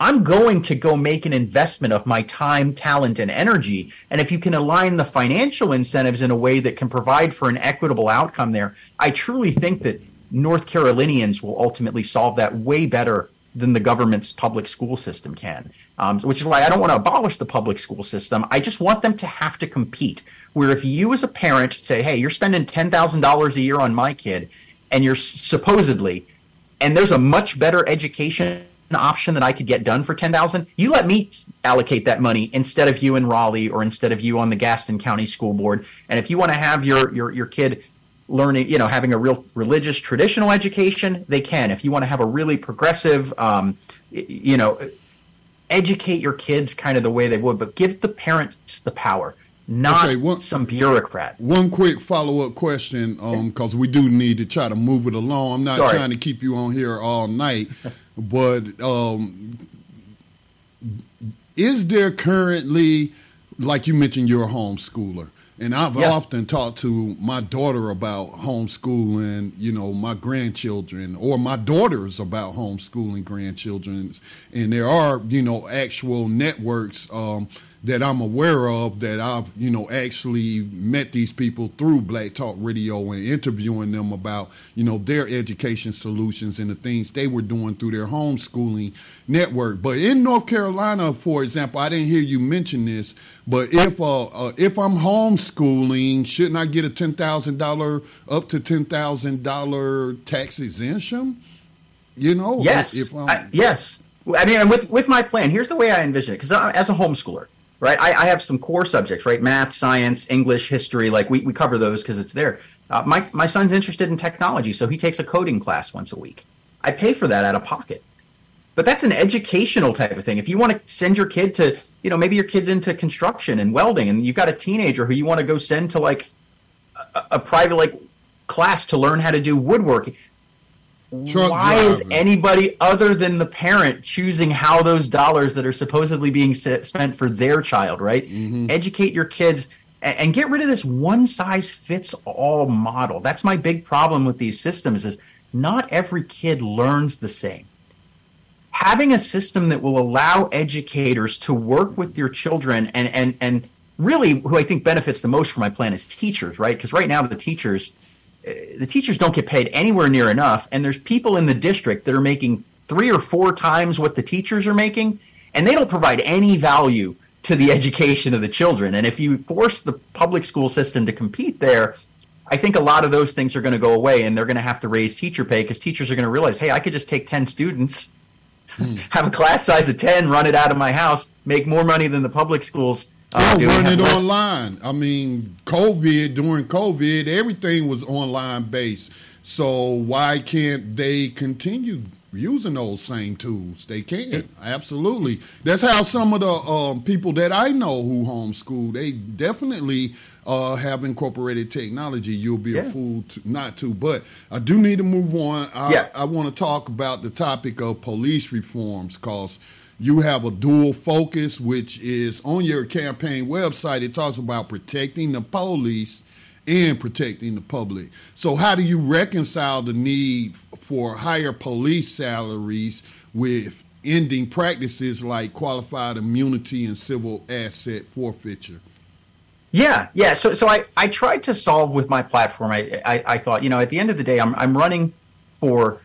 I'm going to go make an investment of my time, talent, and energy. And if you can align the financial incentives in a way that can provide for an equitable outcome there, I truly think that North Carolinians will ultimately solve that way better than the government's public school system can. Um, which is why I don't want to abolish the public school system. I just want them to have to compete. Where if you as a parent say, hey, you're spending $10,000 a year on my kid, and you're supposedly, and there's a much better education option that I could get done for 10,000, you let me allocate that money instead of you in Raleigh or instead of you on the Gaston County School Board. And if you want to have your, your, your kid learning, you know, having a real religious traditional education, they can. If you want to have a really progressive, um, you know, educate your kids kind of the way they would, but give the parents the power not okay, one, some bureaucrat. One quick follow up question, because um, we do need to try to move it along. I'm not Sorry. trying to keep you on here all night, but um, is there currently, like you mentioned, you're a homeschooler, and I've yeah. often talked to my daughter about homeschooling, you know, my grandchildren, or my daughters about homeschooling grandchildren, and there are, you know, actual networks. Um, that I'm aware of that I've, you know, actually met these people through Black Talk Radio and interviewing them about, you know, their education solutions and the things they were doing through their homeschooling network. But in North Carolina, for example, I didn't hear you mention this, but if uh, uh if I'm homeschooling, shouldn't I get a ten thousand dollar up to ten thousand dollar tax exemption? You know, yes, if, if I, yes. I mean, with with my plan, here's the way I envision it. Because as a homeschooler, right? I, I, have some core subjects, right? Math, science, English, history. Like we, we cover those because it's there. Uh, my my son's interested in technology, so he takes a coding class once a week. I pay for that out of pocket. But that's an educational type of thing. If you want to send your kid to, you know, maybe your kid's into construction and welding, and you've got a teenager who you want to go send to like a, a private like class to learn how to do woodworking Truck Why driver. is anybody other than the parent choosing how those dollars that are supposedly being spent for their child, right? Mm-hmm. Educate your kids and, and get rid of this one size fits all model. That's my big problem with these systems is not every kid learns the same. Having a system that will allow educators to work with your children and and and really who I think benefits the most from my plan is teachers, right? Because right now the teachers the teachers don't get paid anywhere near enough and there's people in the district that are making three or four times what the teachers are making and they don't provide any value to the education of the children and if you force the public school system to compete there i think a lot of those things are going to go away and they're going to have to raise teacher pay because teachers are going to realize hey i could just take 10 students hmm. have a class size of 10 run it out of my house make more money than the public schools uh, yeah, run it less- online. I mean, COVID during COVID, everything was online based. So why can't they continue using those same tools? They can absolutely. That's how some of the um, people that I know who homeschool they definitely uh, have incorporated technology. You'll be yeah. a fool to, not to. But I do need to move on. I, yeah. I want to talk about the topic of police reforms because you have a dual focus, which is on your campaign website. It talks about protecting the police and protecting the public. So, how do you reconcile the need for higher police salaries with ending practices like qualified immunity and civil asset forfeiture? Yeah, yeah. So, so I, I tried to solve with my platform. I, I, I thought, you know, at the end of the day, I'm, I'm running for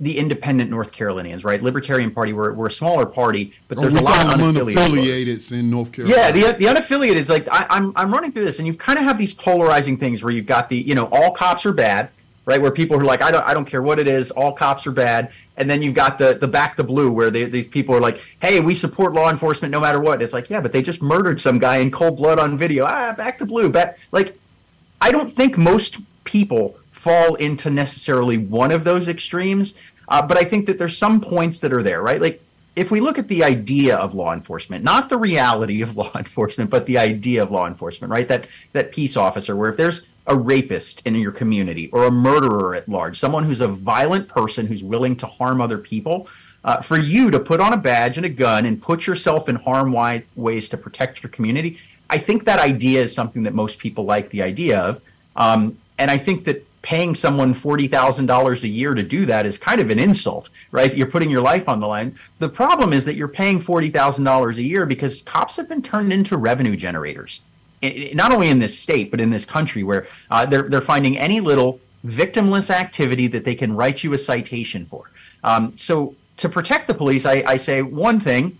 the independent North Carolinians, right? Libertarian Party, we're, we're a smaller party, but there's a lot of unaffiliated, unaffiliated in North Carolina. Yeah, the, the unaffiliated is like I, I'm I'm running through this, and you kind of have these polarizing things where you've got the you know all cops are bad, right? Where people are like I don't I don't care what it is, all cops are bad, and then you've got the the back the blue where they, these people are like, hey, we support law enforcement no matter what. It's like yeah, but they just murdered some guy in cold blood on video. Ah, back the blue, back like I don't think most people fall into necessarily one of those extremes. Uh, but I think that there's some points that are there, right? Like if we look at the idea of law enforcement, not the reality of law enforcement, but the idea of law enforcement, right? That that peace officer, where if there's a rapist in your community or a murderer at large, someone who's a violent person who's willing to harm other people, uh, for you to put on a badge and a gun and put yourself in harm wide ways to protect your community, I think that idea is something that most people like the idea of. Um, and I think that paying someone $40,000 a year to do that is kind of an insult, right? You're putting your life on the line. The problem is that you're paying $40,000 a year because cops have been turned into revenue generators. not only in this state, but in this country where uh, they're, they're finding any little victimless activity that they can write you a citation for. Um, so to protect the police, I, I, say one thing,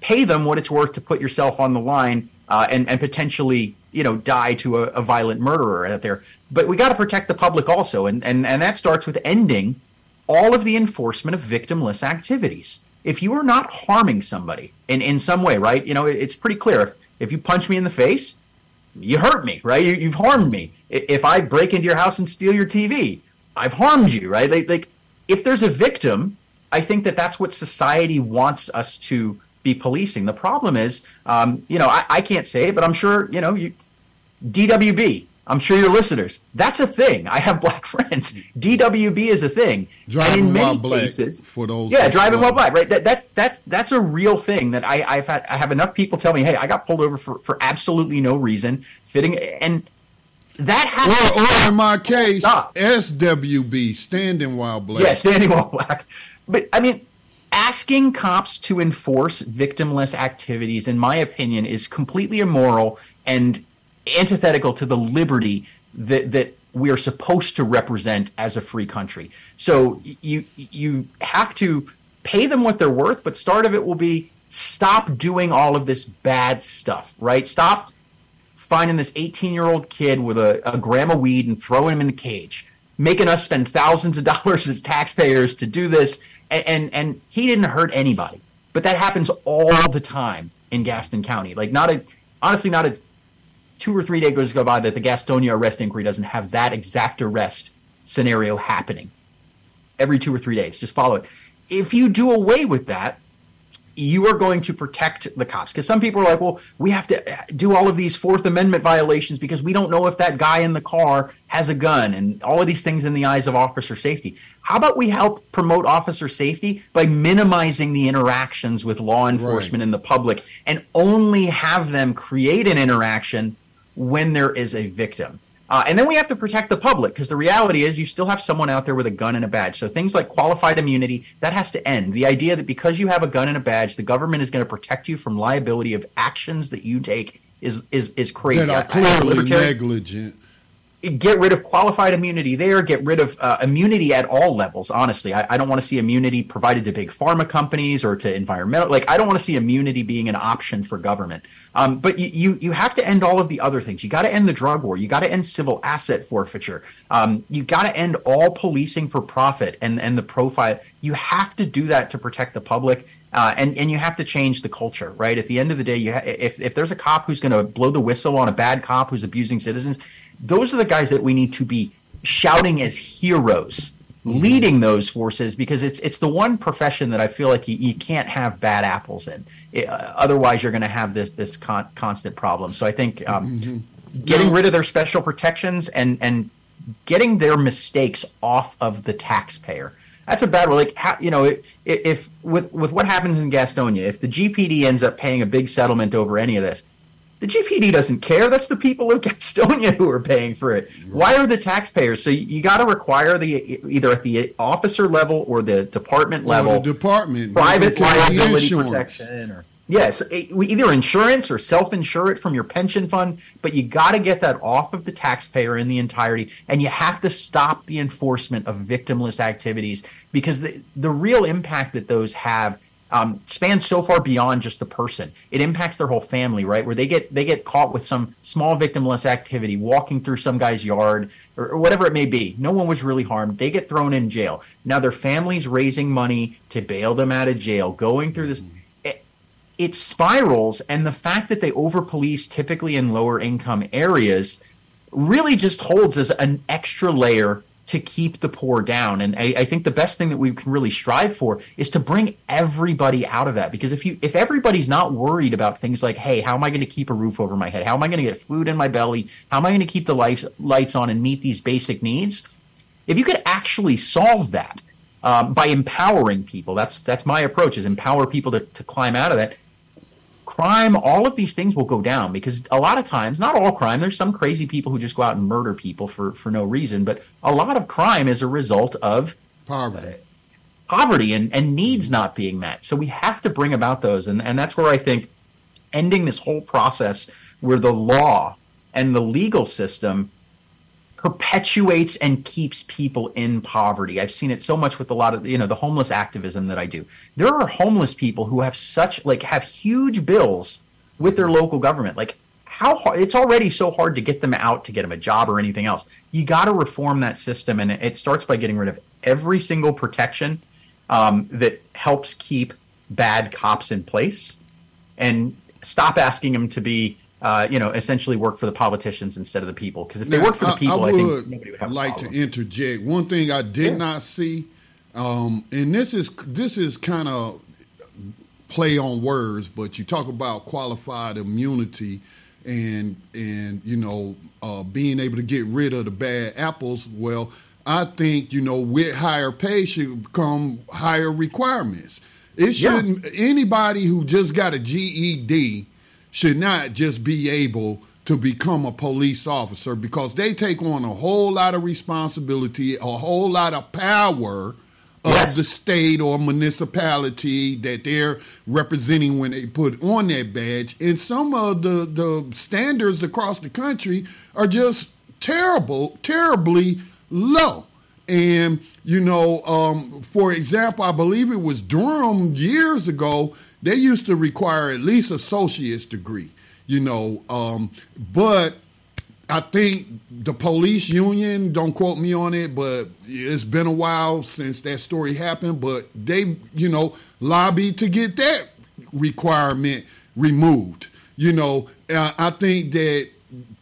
pay them what it's worth to put yourself on the line uh, and, and potentially, you know, die to a, a violent murderer out there. But we got to protect the public also, and, and and that starts with ending all of the enforcement of victimless activities. If you are not harming somebody in, in some way, right? You know, it, it's pretty clear. If if you punch me in the face, you hurt me, right? You, you've harmed me. If I break into your house and steal your TV, I've harmed you, right? Like, like if there's a victim, I think that that's what society wants us to be policing. The problem is, um, you know, I, I, can't say it, but I'm sure, you know, you, DWB, I'm sure your listeners. That's a thing. I have black friends. DWB is a thing. Driving in many cases, for those. Yeah, driving while black. Right. That that that that's a real thing. That I I've had. I have enough people tell me, hey, I got pulled over for for absolutely no reason, fitting and. That has or, or in my case, stop. SWB, standing while black. Yeah, standing while black. But I mean, asking cops to enforce victimless activities, in my opinion, is completely immoral and antithetical to the liberty that that we are supposed to represent as a free country. So you you have to pay them what they're worth, but start of it will be stop doing all of this bad stuff, right? Stop finding this 18 year old kid with a, a gram of weed and throwing him in the cage, making us spend thousands of dollars as taxpayers to do this. And, and, and he didn't hurt anybody, but that happens all the time in Gaston County. Like not a, honestly, not a two or three days go by that the Gastonia arrest inquiry doesn't have that exact arrest scenario happening every two or three days. Just follow it. If you do away with that, you are going to protect the cops because some people are like, well, we have to uh, do all of these Fourth Amendment violations because we don't know if that guy in the car has a gun and all of these things in the eyes of officer safety. How about we help promote officer safety by minimizing the interactions with law enforcement right. and the public and only have them create an interaction when there is a victim. Uh, and then we have to protect the public because the reality is you still have someone out there with a gun and a badge. So things like qualified immunity, that has to end. The idea that because you have a gun and a badge, the government is going to protect you from liability of actions that you take is is is crazy. That are clearly negligent get rid of qualified immunity there, get rid of uh, immunity at all levels. Honestly, I, I don't want to see immunity provided to big pharma companies or to environmental. Like, I don't want to see immunity being an option for government. Um, but you, you, you have to end all of the other things. You got to end the drug war. You got to end civil asset forfeiture. Um, you got to end all policing for profit and and the profile. You have to do that to protect the public. Uh, and and you have to change the culture, right? At the end of the day, you ha- if if there's a cop who's going to blow the whistle on a bad cop who's abusing citizens, those are the guys that we need to be shouting as heroes leading those forces because it's it's the one profession that I feel like you, you can't have bad apples in. It, uh, otherwise, you're going to have this this con- constant problem. So I think um, mm-hmm. getting rid of their special protections and and getting their mistakes off of the taxpayer. That's a bad one. Like how, you know, if, if with with what happens in Gastonia, if the GPD ends up paying a big settlement over any of this, the GPD doesn't care. That's the people of Gastonia who are paying for it. Why are the taxpayers? So you, you got to require the either at the officer level or the department level, the department private liability protection, or yes, either insurance or self-insure it from your pension fund. But you got to get that off of the taxpayer in the entirety, and you have to stop the enforcement of victimless activities because the the real impact that those have um, spans so far beyond just the person. It impacts their whole family, right? Where they get they get caught with some small victimless activity, walking through some guy's yard or, or, whatever it may be. No one was really harmed. They get thrown in jail. Now their family's raising money to bail them out of jail, going through this. It, it spirals, and the fact that they over police typically in lower income areas really just holds as an extra layer to keep the poor down. And I, I, think the best thing that we can really strive for is to bring everybody out of that. Because if you if everybody's not worried about things like, hey, how am I going to keep a roof over my head? How am I going to get food in my belly? How am I going to keep the lights lights on and meet these basic needs? If you could actually solve that um, by empowering people, that's that's my approach: is empower people to, to climb out of that crime, all of these things will go down because a lot of times, not all crime, there's some crazy people who just go out and murder people for, for no reason, but a lot of crime is a result of poverty. Uh, poverty and, and needs not being met. So we have to bring about those. And, and that's where I think ending this whole process where the law and the legal system perpetuates and keeps people in poverty. I've seen it so much with a lot of you know the homeless activism that I do. There are homeless people who have such like have huge bills with their local government. Like how hard it's already so hard to get them out to get them a job or anything else. You got to reform that system, and it starts by getting rid of every single protection um, that helps keep bad cops in place, and stop asking them to be uh, you know, essentially work for the politicians instead of the people. Because if they work for the people, I, I, I think nobody would have like to interject. One thing I did yeah. not see, um, and this is this is kind of play on words, but you talk about qualified immunity and and you know uh, being able to get rid of the bad apples. Well, I think you know with higher pay should come higher requirements. It shouldn't yeah. anybody who just got a GED should not just be able to become a police officer because they take on a whole lot of responsibility, a whole lot of power of yes. the state or municipality that they're representing when they put on that badge. And some of the, the standards across the country are just terrible, terribly low. And, you know, um, for example, I believe it was Durham years ago they used to require at least a associate's degree, you know. Um, but I think the police union, don't quote me on it, but it's been a while since that story happened. But they, you know, lobbied to get that requirement removed. You know, I think that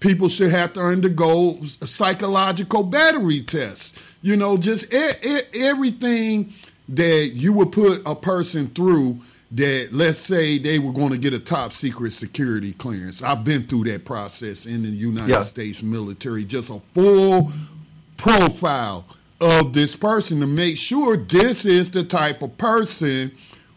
people should have to undergo psychological battery tests. You know, just e- e- everything that you would put a person through that let's say they were going to get a top secret security clearance. I've been through that process in the United yeah. States military, just a full profile of this person to make sure this is the type of person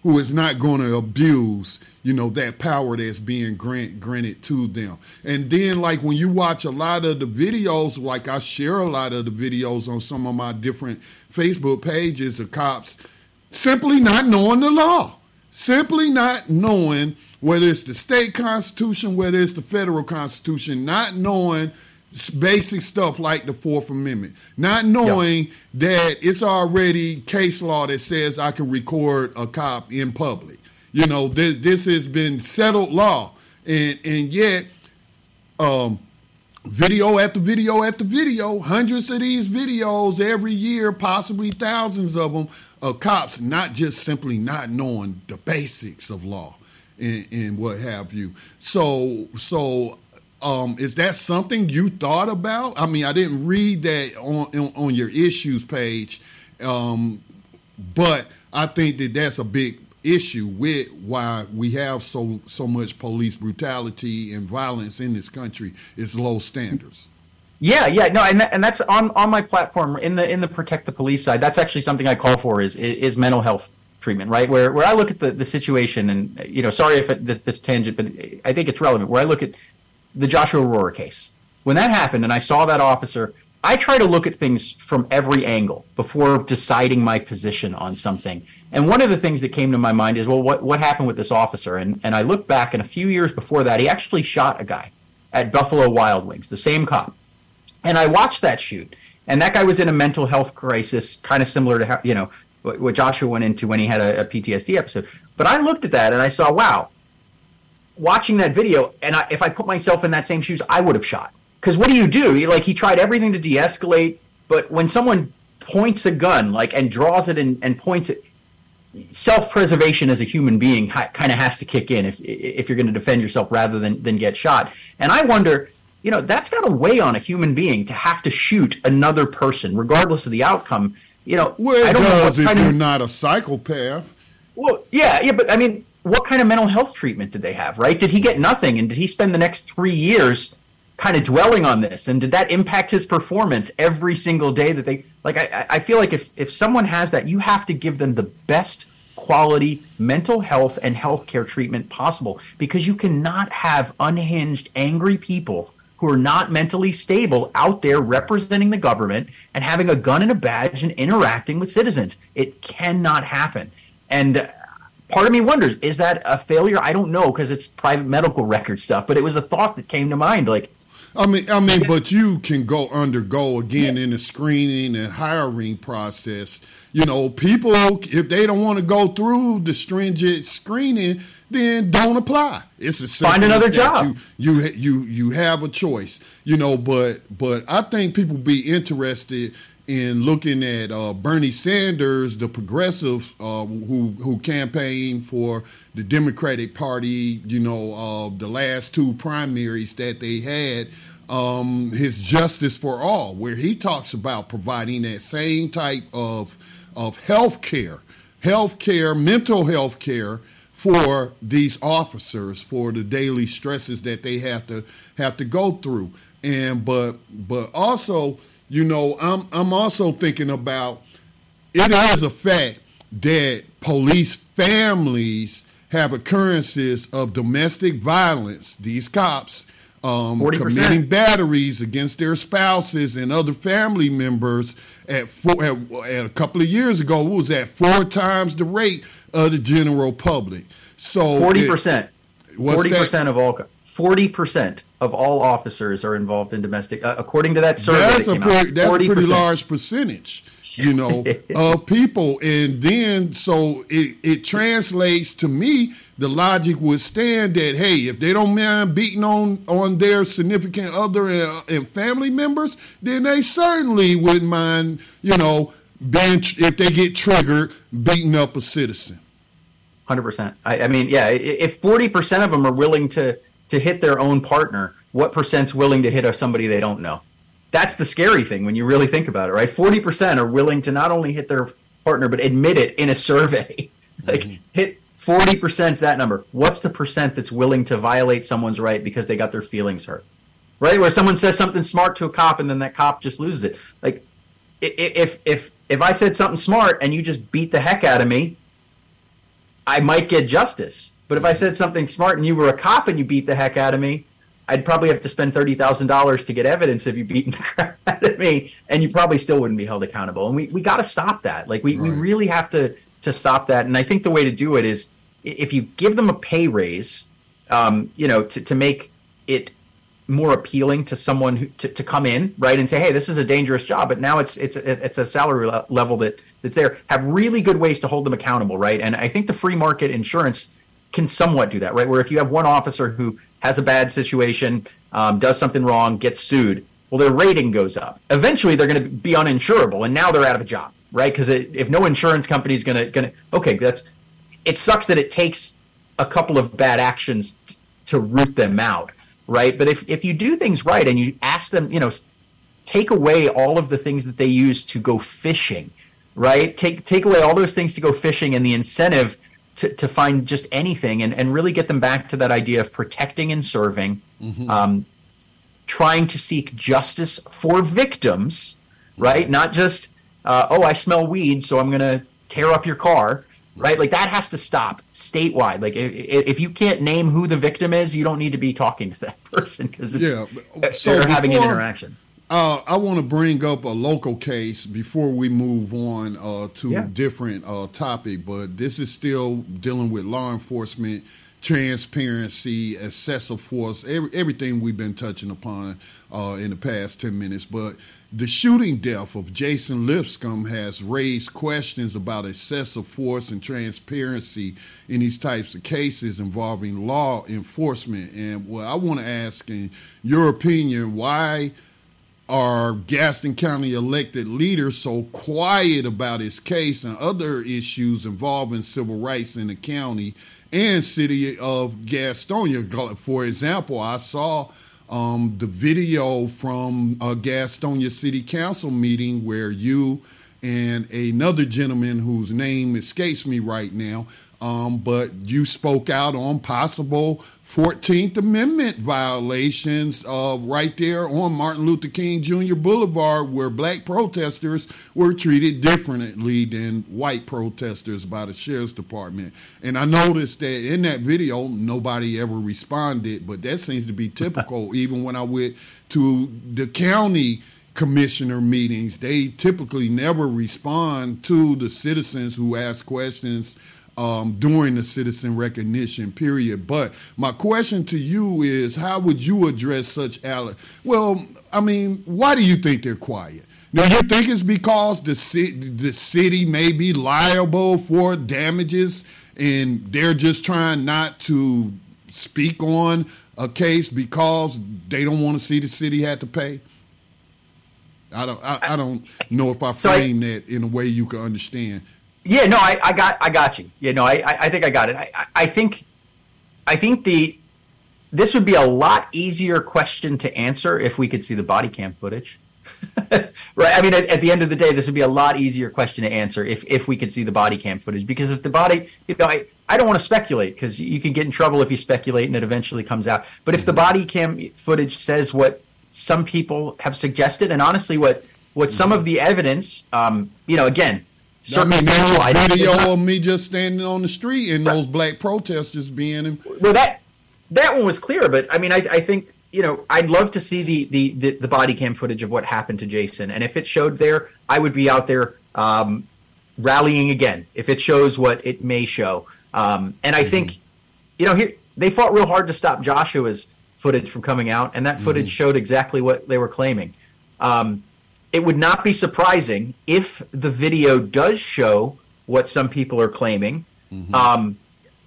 who is not going to abuse, you know, that power that's being grant, granted to them. And then, like when you watch a lot of the videos, like I share a lot of the videos on some of my different Facebook pages of cops simply not knowing the law, simply not knowing whether it's the state constitution, whether it's the federal constitution, not knowing basic stuff like the Fourth Amendment, not knowing yep. that it's already case law that says I can record a cop in public. You know, this, this has been settled law, and and yet, um, video after video after video, hundreds of these videos every year, possibly thousands of them, of cops not just simply not knowing the basics of law and, and what have you. So so um, is that something you thought about? I mean, I didn't read that on on, your issues page, um, but I think that that's a big issue with why we have so so much police brutality and violence in this country is low standards. Yeah, yeah, no, and that, and that's on on my platform in the in the protect the police side. That's actually something I call for is is mental health treatment, right? Where where I look at the, the situation, and you know, sorry if it, this, this tangent, but I think it's relevant. Where I look at the Joshua Aurora case. When that happened and I saw that officer, I try to look at things from every angle before deciding my position on something. And one of the things that came to my mind is, well, what, what happened with this officer? And, and I look back, and a few years before that, he actually shot a guy at Buffalo Wild Wings, the same cop. And I watched that shoot. And that guy was in a mental health crisis, kind of similar to how, you know, what Joshua went into when he had a, a PTSD episode. But I looked at that and I saw, wow, watching that video, and I, if I put myself in that same shoes, I would have shot. Because what do you do? Like he tried everything to de-escalate, but when someone points a gun, like and draws it and, and points it, self-preservation as a human being ha- kind of has to kick in if if you're going to defend yourself rather than than get shot. And I wonder, you know, that's got to weigh on a human being to have to shoot another person, regardless of the outcome. You know, well, I don't does know if you're of, not a psychopath. Well, yeah, yeah, but I mean, what kind of mental health treatment did they have, right? Did he get nothing? And did he spend the next three years kind of dwelling on this? And did that impact his performance every single day that they like? I, I feel like if, if someone has that, you have to give them the best quality mental health and healthcare treatment possible because you cannot have unhinged, angry people who are not mentally stable out there representing the government and having a gun and a badge and interacting with citizens. It cannot happen. And part of me wonders is that a failure i don't know because it's private medical record stuff but it was a thought that came to mind like i mean i mean but you can go undergo again in the screening and hiring process. You know people if they don't want to go through the stringent screening then don't apply. It's a find another job. You, you you you have a choice you know but but i think people be interested in looking at uh, Bernie Sanders, the progressive uh, who who campaigned for the Democratic Party, you know, uh, the last two primaries that they had, um, his Justice for All, where he talks about providing that same type of of health care, health care, mental health care for these officers for the daily stresses that they have to have to go through, and but but also you know, I'm I'm also thinking about it is a fact that police families have occurrences of domestic violence. These cops um, committing batteries against their spouses and other family members at, four, at, at a couple of years ago. Was at Four times the rate of the general public. So forty percent. Forty percent of all. Forty percent of all officers are involved in domestic, uh, according to that survey. That's, that a, pretty, that's a pretty large percentage, you know, of people. And then, so it, it translates to me, the logic would stand that, hey, if they don't mind beating on, on their significant other and, and family members, then they certainly wouldn't mind, you know, being, if they get triggered, beating up a citizen. 100%. I, I mean, yeah, if 40% of them are willing to, to hit their own partner, what percent's willing to hit a, somebody they don't know? That's the scary thing when you really think about it, right? 40% are willing to not only hit their partner, but admit it in a survey. like mm-hmm. hit 40% is that number. What's the percent that's willing to violate someone's right because they got their feelings hurt? Right? Where someone says something smart to a cop and then that cop just loses it. Like if if if if I said something smart and you just beat the heck out of me, I might get justice. But if I said something smart and you were a cop and you beat the heck out of me, I'd probably have to spend thirty thousand dollars to get evidence of you beating the crap out of me, and you probably still wouldn't be held accountable. And we, we got to stop that. Like we, right. we really have to to stop that. And I think the way to do it is if you give them a pay raise, um, you know, to, to make it more appealing to someone who, to, to come in right and say, hey, this is a dangerous job, but now it's it's it's a salary level that that's there. Have really good ways to hold them accountable, right? And I think the free market insurance can somewhat do that, right? Where if you have one officer who has a bad situation, um, does something wrong, gets sued, well, their rating goes up. Eventually, they're going to be uninsurable, and now they're out of a job, right? Because if no insurance company is going to going to okay, that's it sucks that it takes a couple of bad actions to root them out, right? But if if you do things right and you ask them, you know, take away all of the things that they use to go fishing, right? Take take away all those things to go fishing and the incentive to, to find just anything and, and really get them back to that idea of protecting and serving, mm-hmm. um, trying to seek justice for victims, right? Not just, uh, oh, I smell weed, so I'm going to tear up your car, right? Like that has to stop statewide. Like if, if, you can't name who the victim is, you don't need to be talking to that person because yeah. so they're before, having an interaction. Uh, I want to bring up a local case before we move on uh, to yeah. different uh, topic, but this is still dealing with law enforcement, transparency, excessive force, every, everything we've been touching upon uh, in the past ten minutes. But the shooting death of Jason Lipscomb has raised questions about excessive force and transparency in these types of cases involving law enforcement. And what I want to ask, in your opinion, why are Gaston County elected leader so quiet about his case and other issues involving civil rights in the county and city of Gastonia? For example, I saw um, the video from a Gastonia City Council meeting where you and another gentleman whose name escapes me right now, um, but you spoke out on possible 14th Amendment violations uh, right there on Martin Luther King Jr. Boulevard, where black protesters were treated differently than white protesters by the sheriff's department. And I noticed that in that video, nobody ever responded, but that seems to be typical. even when I went to the county commissioner meetings, they typically never respond to the citizens who ask questions um, during the citizen recognition period. But my question to you is, how would you address such alle- Well, I mean, why do you think they're quiet? Now, you think it's because the city, the city may be liable for damages, and they're just trying not to speak on a case because they don't want to see the city had to pay. I don't. I, I don't know if I frame so that in a way you can understand. Yeah, no, I, I got I got you. Yeah, no, I, I think I got it. I, I think I think the this would be a lot easier question to answer if we could see the body cam footage. right. I mean, at, at, the end of the day, this would be a lot easier question to answer if, if we could see the body cam footage. Because if the body, you know, I, I don't want to speculate because you can get in trouble if you speculate and it eventually comes out. But if the body cam footage says what some people have suggested, and honestly, what what some of the evidence, um, you know, again, I mean, there's video of me just standing on the street and right. those black protesters being in. Well, that that one was clear, but I mean, I, I think you know, I'd love to see the, the, the the body cam footage of what happened to Jason, and if it showed there, I would be out there um, rallying again. If it shows what it may show, um, and I mm-hmm. think, you know, here they fought real hard to stop Joshua's footage from coming out, and that footage mm-hmm. showed exactly what they were claiming. Um, it would not be surprising if the video does show what some people are claiming. Mm-hmm. Um,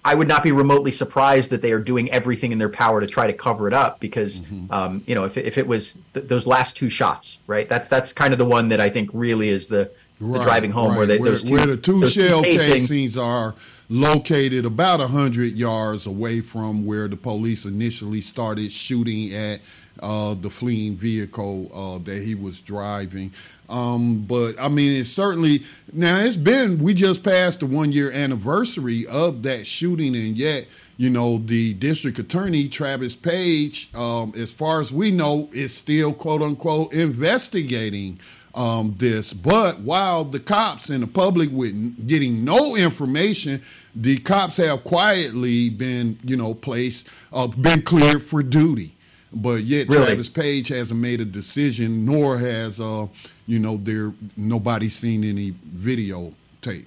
I would not be remotely surprised that they are doing everything in their power to try to cover it up because, mm-hmm. um, you know, if, if it was th- those last two shots, right? That's that's kind of the one that I think really is the, right, the driving home right. where they where, those two, where the two shell two casings are located about hundred yards away from where the police initially started shooting at uh, the fleeing vehicle uh, that he was driving. Um, but I mean, it's certainly now it's been we just passed the one year anniversary of that shooting, and yet you know the district attorney Travis Page, um, as far as we know, is still quote unquote investigating um, this. But while the cops and the public were getting no information, the cops have quietly been, you know, placed, uh, been cleared for duty. But yet really? Travis Page hasn't made a decision, nor has, uh, you know, there nobody seen any video tape.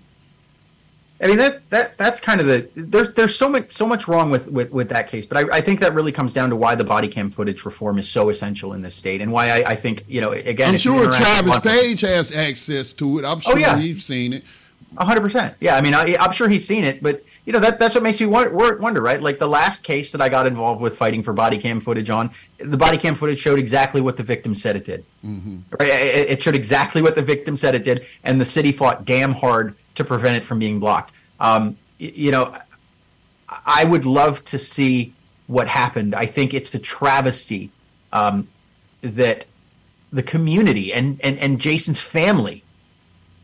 I mean that that that's kind of the there's there's so much so much wrong with with, with that case, but I, I think that really comes down to why the body cam footage reform is so essential in this state, and why I, I think you know again. I'm sure Travis Page has access to it. I'm oh, sure oh, yeah. he's seen it. hundred percent. Yeah, I mean I, I, am sure he's seen it, but you know that that's what makes me wonder, wonder, right? Like the last case that I got involved with fighting for body cam footage on, the body cam footage showed exactly what the victim said it did. Mm-hmm. Right? It, it showed exactly what the victim said it did, and the city fought damn hard to prevent it from being blocked. Um, you know, I would love to see what happened. I think it's a travesty um, that the community and, and, and Jason's family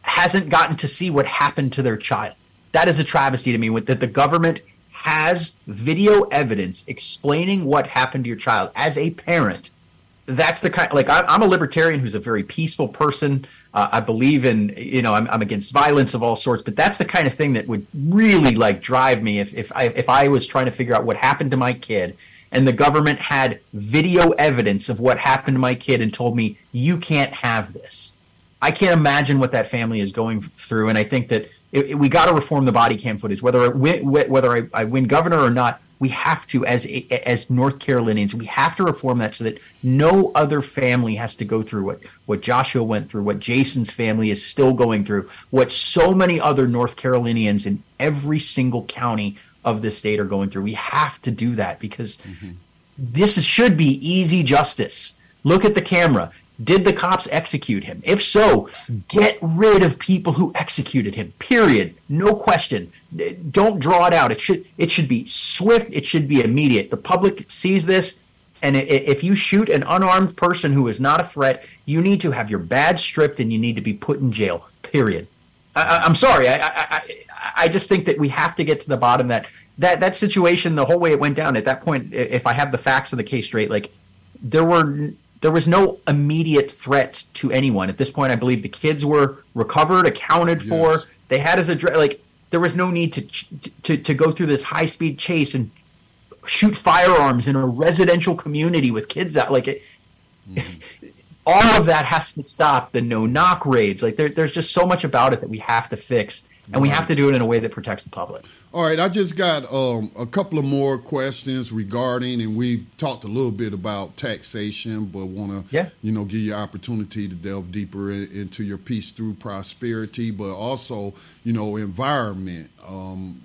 hasn't gotten to see what happened to their child. That is a travesty to me that the government has video evidence explaining what happened to your child as a parent that's the kind like I'm a libertarian who's a very peaceful person. Uh, I believe in you know I'm, I'm, against violence of all sorts, but that's the kind of thing that would really like drive me if if I if I was trying to figure out what happened to my kid and the government had video evidence of what happened to my kid and told me you can't have this. I can't imagine what that family is going through, and I think that it, it, we got to reform the body cam footage, whether whether I, I win governor or not we have to as as North Carolinians we have to reform that so that no other family has to go through what what Joshua went through what Jason's family is still going through what so many other North Carolinians in every single county of this state are going through. We have to do that because mm-hmm. this is, should be easy justice. Look at the camera did the cops execute him? If so, get rid of people who executed him. Period. No question. Don't draw it out. It should it should be swift. It should be immediate. The public sees this, and if you shoot an unarmed person who is not a threat, you need to have your badge stripped and you need to be put in jail. Period. I, am sorry. I, I I just think that we have to get to the bottom that that that situation, the whole way it went down. At that point, if I have the facts of the case straight, like there were there was no immediate threat to anyone at this point. I believe the kids were recovered, accounted yes. for. They had as a like there was no need to to to go through this high speed chase and shoot firearms in a residential community with kids out. Like it, mm-hmm. all of that has to stop. The no knock raids, like there, there's just so much about it that we have to fix and we have to do it in a way that protects the public. All right, I just got um, a couple of more questions regarding, and we talked a little bit about taxation, but want to, yeah. you know, give you opportunity to delve deeper in, into your peace through prosperity, but also, you know, environment. Um,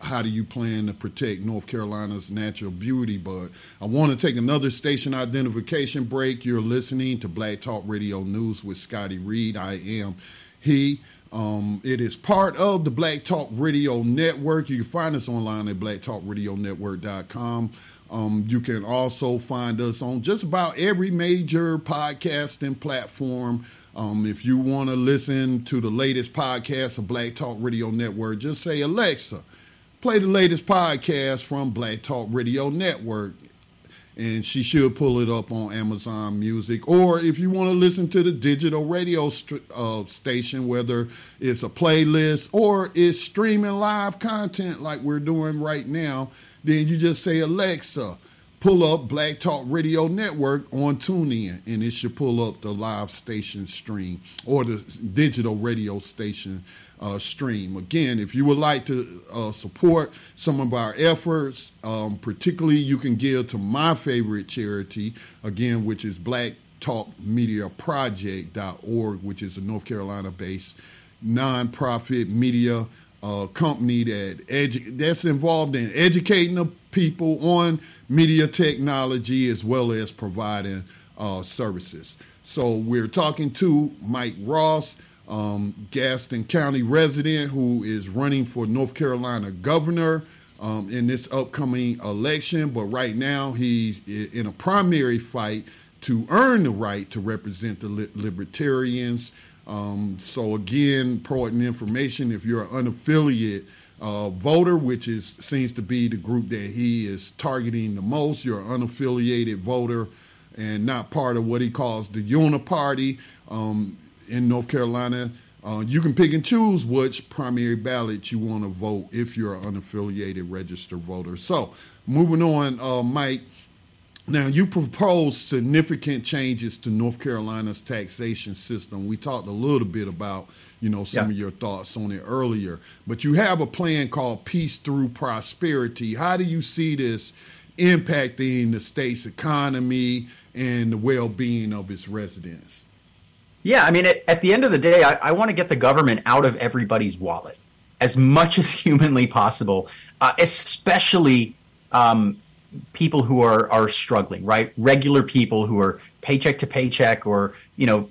how do you plan to protect North Carolina's natural beauty? But I want to take another station identification break. You're listening to Black Talk Radio News with Scotty Reid. I am he. Um, it is part of the Black Talk Radio Network. You can find us online at blacktalkradionetwork.com. Um, you can also find us on just about every major podcasting platform. Um, if you want to listen to the latest podcast of Black Talk Radio Network, just say, Alexa, play the latest podcast from Black Talk Radio Network and she should pull it up on Amazon Music. Or if you want to listen to the digital radio st- uh, station, whether it's a playlist or it's streaming live content like we're doing right now, then you just say, Alexa, pull up Black Talk Radio Network on TuneIn, and it should pull up the live station stream or the digital radio station uh, stream. Again, if you would like to uh, support some of our efforts, um, particularly you can give to my favorite charity, again, which is Black Talk Media Project.org, which is a North Carolina based nonprofit media uh, company that edu- that's involved in educating the people on media technology as well as providing uh, services. So we're talking to Mike Ross um, Gaston County resident who is running for North Carolina governor um, in this upcoming election. But right now, he's in a primary fight to earn the right to represent the li- libertarians. Um, so, again, important information if you're an unaffiliated uh, voter, which is seems to be the group that he is targeting the most, you're an unaffiliated voter and not part of what he calls the uniparty um, in North Carolina. Uh, you can pick and choose which primary ballot you want to vote if you're an unaffiliated registered voter. So, moving on, uh, Mike. Now, you propose significant changes to North Carolina's taxation system. We talked a little bit about, you know, some yeah. of your thoughts on it earlier, but you have a plan called Peace Through Prosperity. How do you see this impacting the state's economy and the well-being of its residents? Yeah, I mean, at, at the end of the day, I, I want to get the government out of everybody's wallet as much as humanly possible, uh, especially um, people who are are struggling, right? Regular people who are paycheck to paycheck or, you know,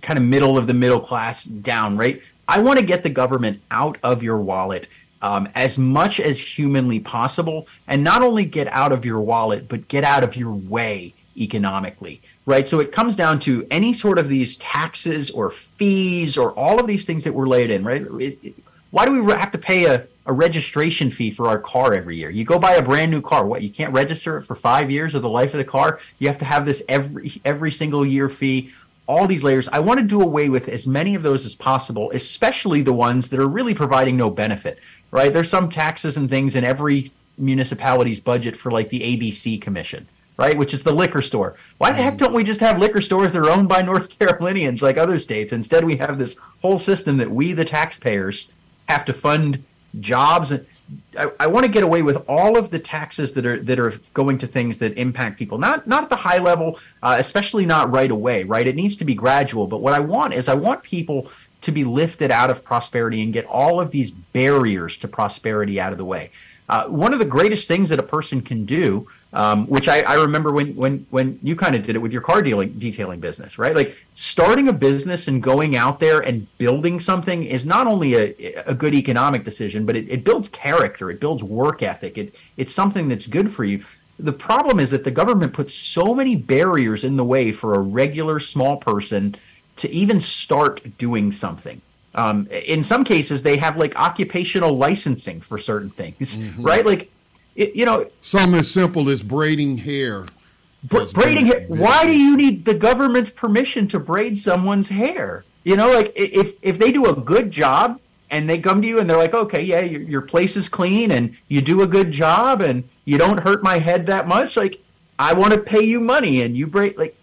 kind of middle of the middle class down, right? I want to get the government out of your wallet um, as much as humanly possible, and not only get out of your wallet, but get out of your way economically, right? So it comes down to any sort of these taxes or fees or all of these things that were laid in, right? It, it, why do we have to pay a a registration fee for our car every year. You go buy a brand new car. What you can't register it for five years of the life of the car. You have to have this every every single year fee. All these layers. I want to do away with as many of those as possible, especially the ones that are really providing no benefit. Right? There's some taxes and things in every municipality's budget for like the ABC commission. Right, which is the liquor store. Why the heck don't we just have liquor stores that are owned by North Carolinians like other states? Instead, we have this whole system that we, the taxpayers, have to fund jobs. I, I want to get away with all of the taxes that are that are going to things that impact people. Not not at the high level, uh, especially not right away. Right, it needs to be gradual. But what I want is I want people to be lifted out of prosperity and get all of these barriers to prosperity out of the way. Uh, one of the greatest things that a person can do um, which I, I, remember when when when you kind of did it with your car dealing detailing business, right? Like starting a business and going out there and building something is not only a, a good economic decision, but it, it builds character, it builds work ethic, it it's something that's good for you. The problem is that the government puts so many barriers in the way for a regular small person to even start doing something. Um, in some cases, they have like occupational licensing for certain things, mm-hmm. right? Like it, you know, something as simple as braiding hair. braiding hair. Why do you need the government's permission to braid someone's hair? You know, like if if they do a good job and they come to you and they're like, okay, yeah, your, your place is clean and you do a good job and you don't hurt my head that much. Like, I want to pay you money and you braid like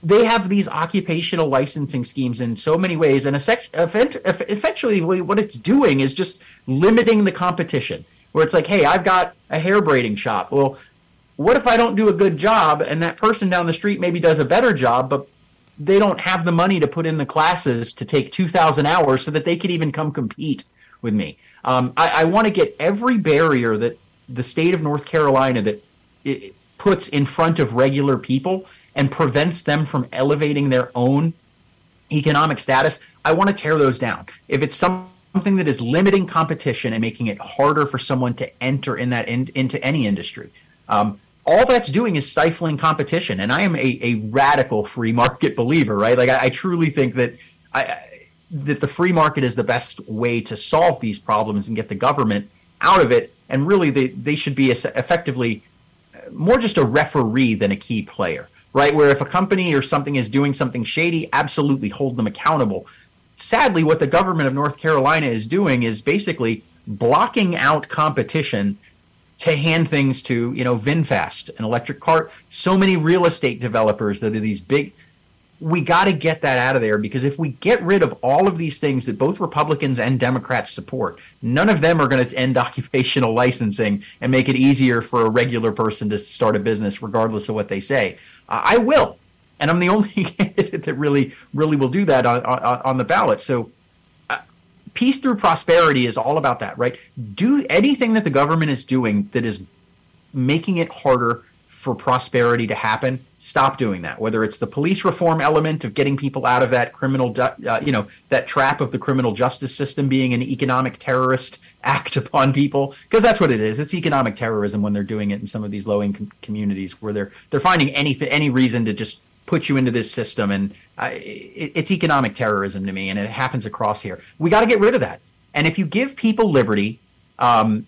they have these occupational licensing schemes in so many ways and eventually what it's doing is just limiting the competition where it's like, hey, I've got a hair braiding shop. Well, what if I don't do a good job and that person down the street maybe does a better job, but they don't have the money to put in the classes to take 2,000 hours so that they could even come compete with me? Um, I, I want to get every barrier that the state of North Carolina that it puts in front of regular people and prevents them from elevating their own economic status. I want to tear those down. If it's some something that is limiting competition and making it harder for someone to enter in that in, into any industry. Um, all that's doing is stifling competition. And I am a, a radical free market believer, right? Like I, I truly think that I, that the free market is the best way to solve these problems and get the government out of it. And really, they, they should be effectively more just a referee than a key player, right? Where if a company or something is doing something shady, absolutely hold them accountable sadly, what the government of North Carolina is doing is basically blocking out competition to hand things to, you know, VinFast, an electric car. So many real estate developers that are these big. We got to get that out of there because if we get rid of all of these things that both Republicans and Democrats support, none of them are going to end occupational licensing and make it easier for a regular person to start a business, regardless of what they say. I will and I'm the only candidate that really really will do that on on, on the ballot. So uh, peace through prosperity is all about that, right? Do anything that the government is doing that is making it harder for prosperity to happen. Stop doing that. Whether it's the police reform element of getting people out of that criminal, uh, you know, that trap of the criminal justice system being an economic terrorist act upon people, because that's what it is. It's economic terrorism when they're doing it in some of these low-income communities where they're they're finding anything, any reason to just put you into this system. And uh, it, it's economic terrorism to me, and it happens across here. We got to get rid of that. And if you give people liberty, um,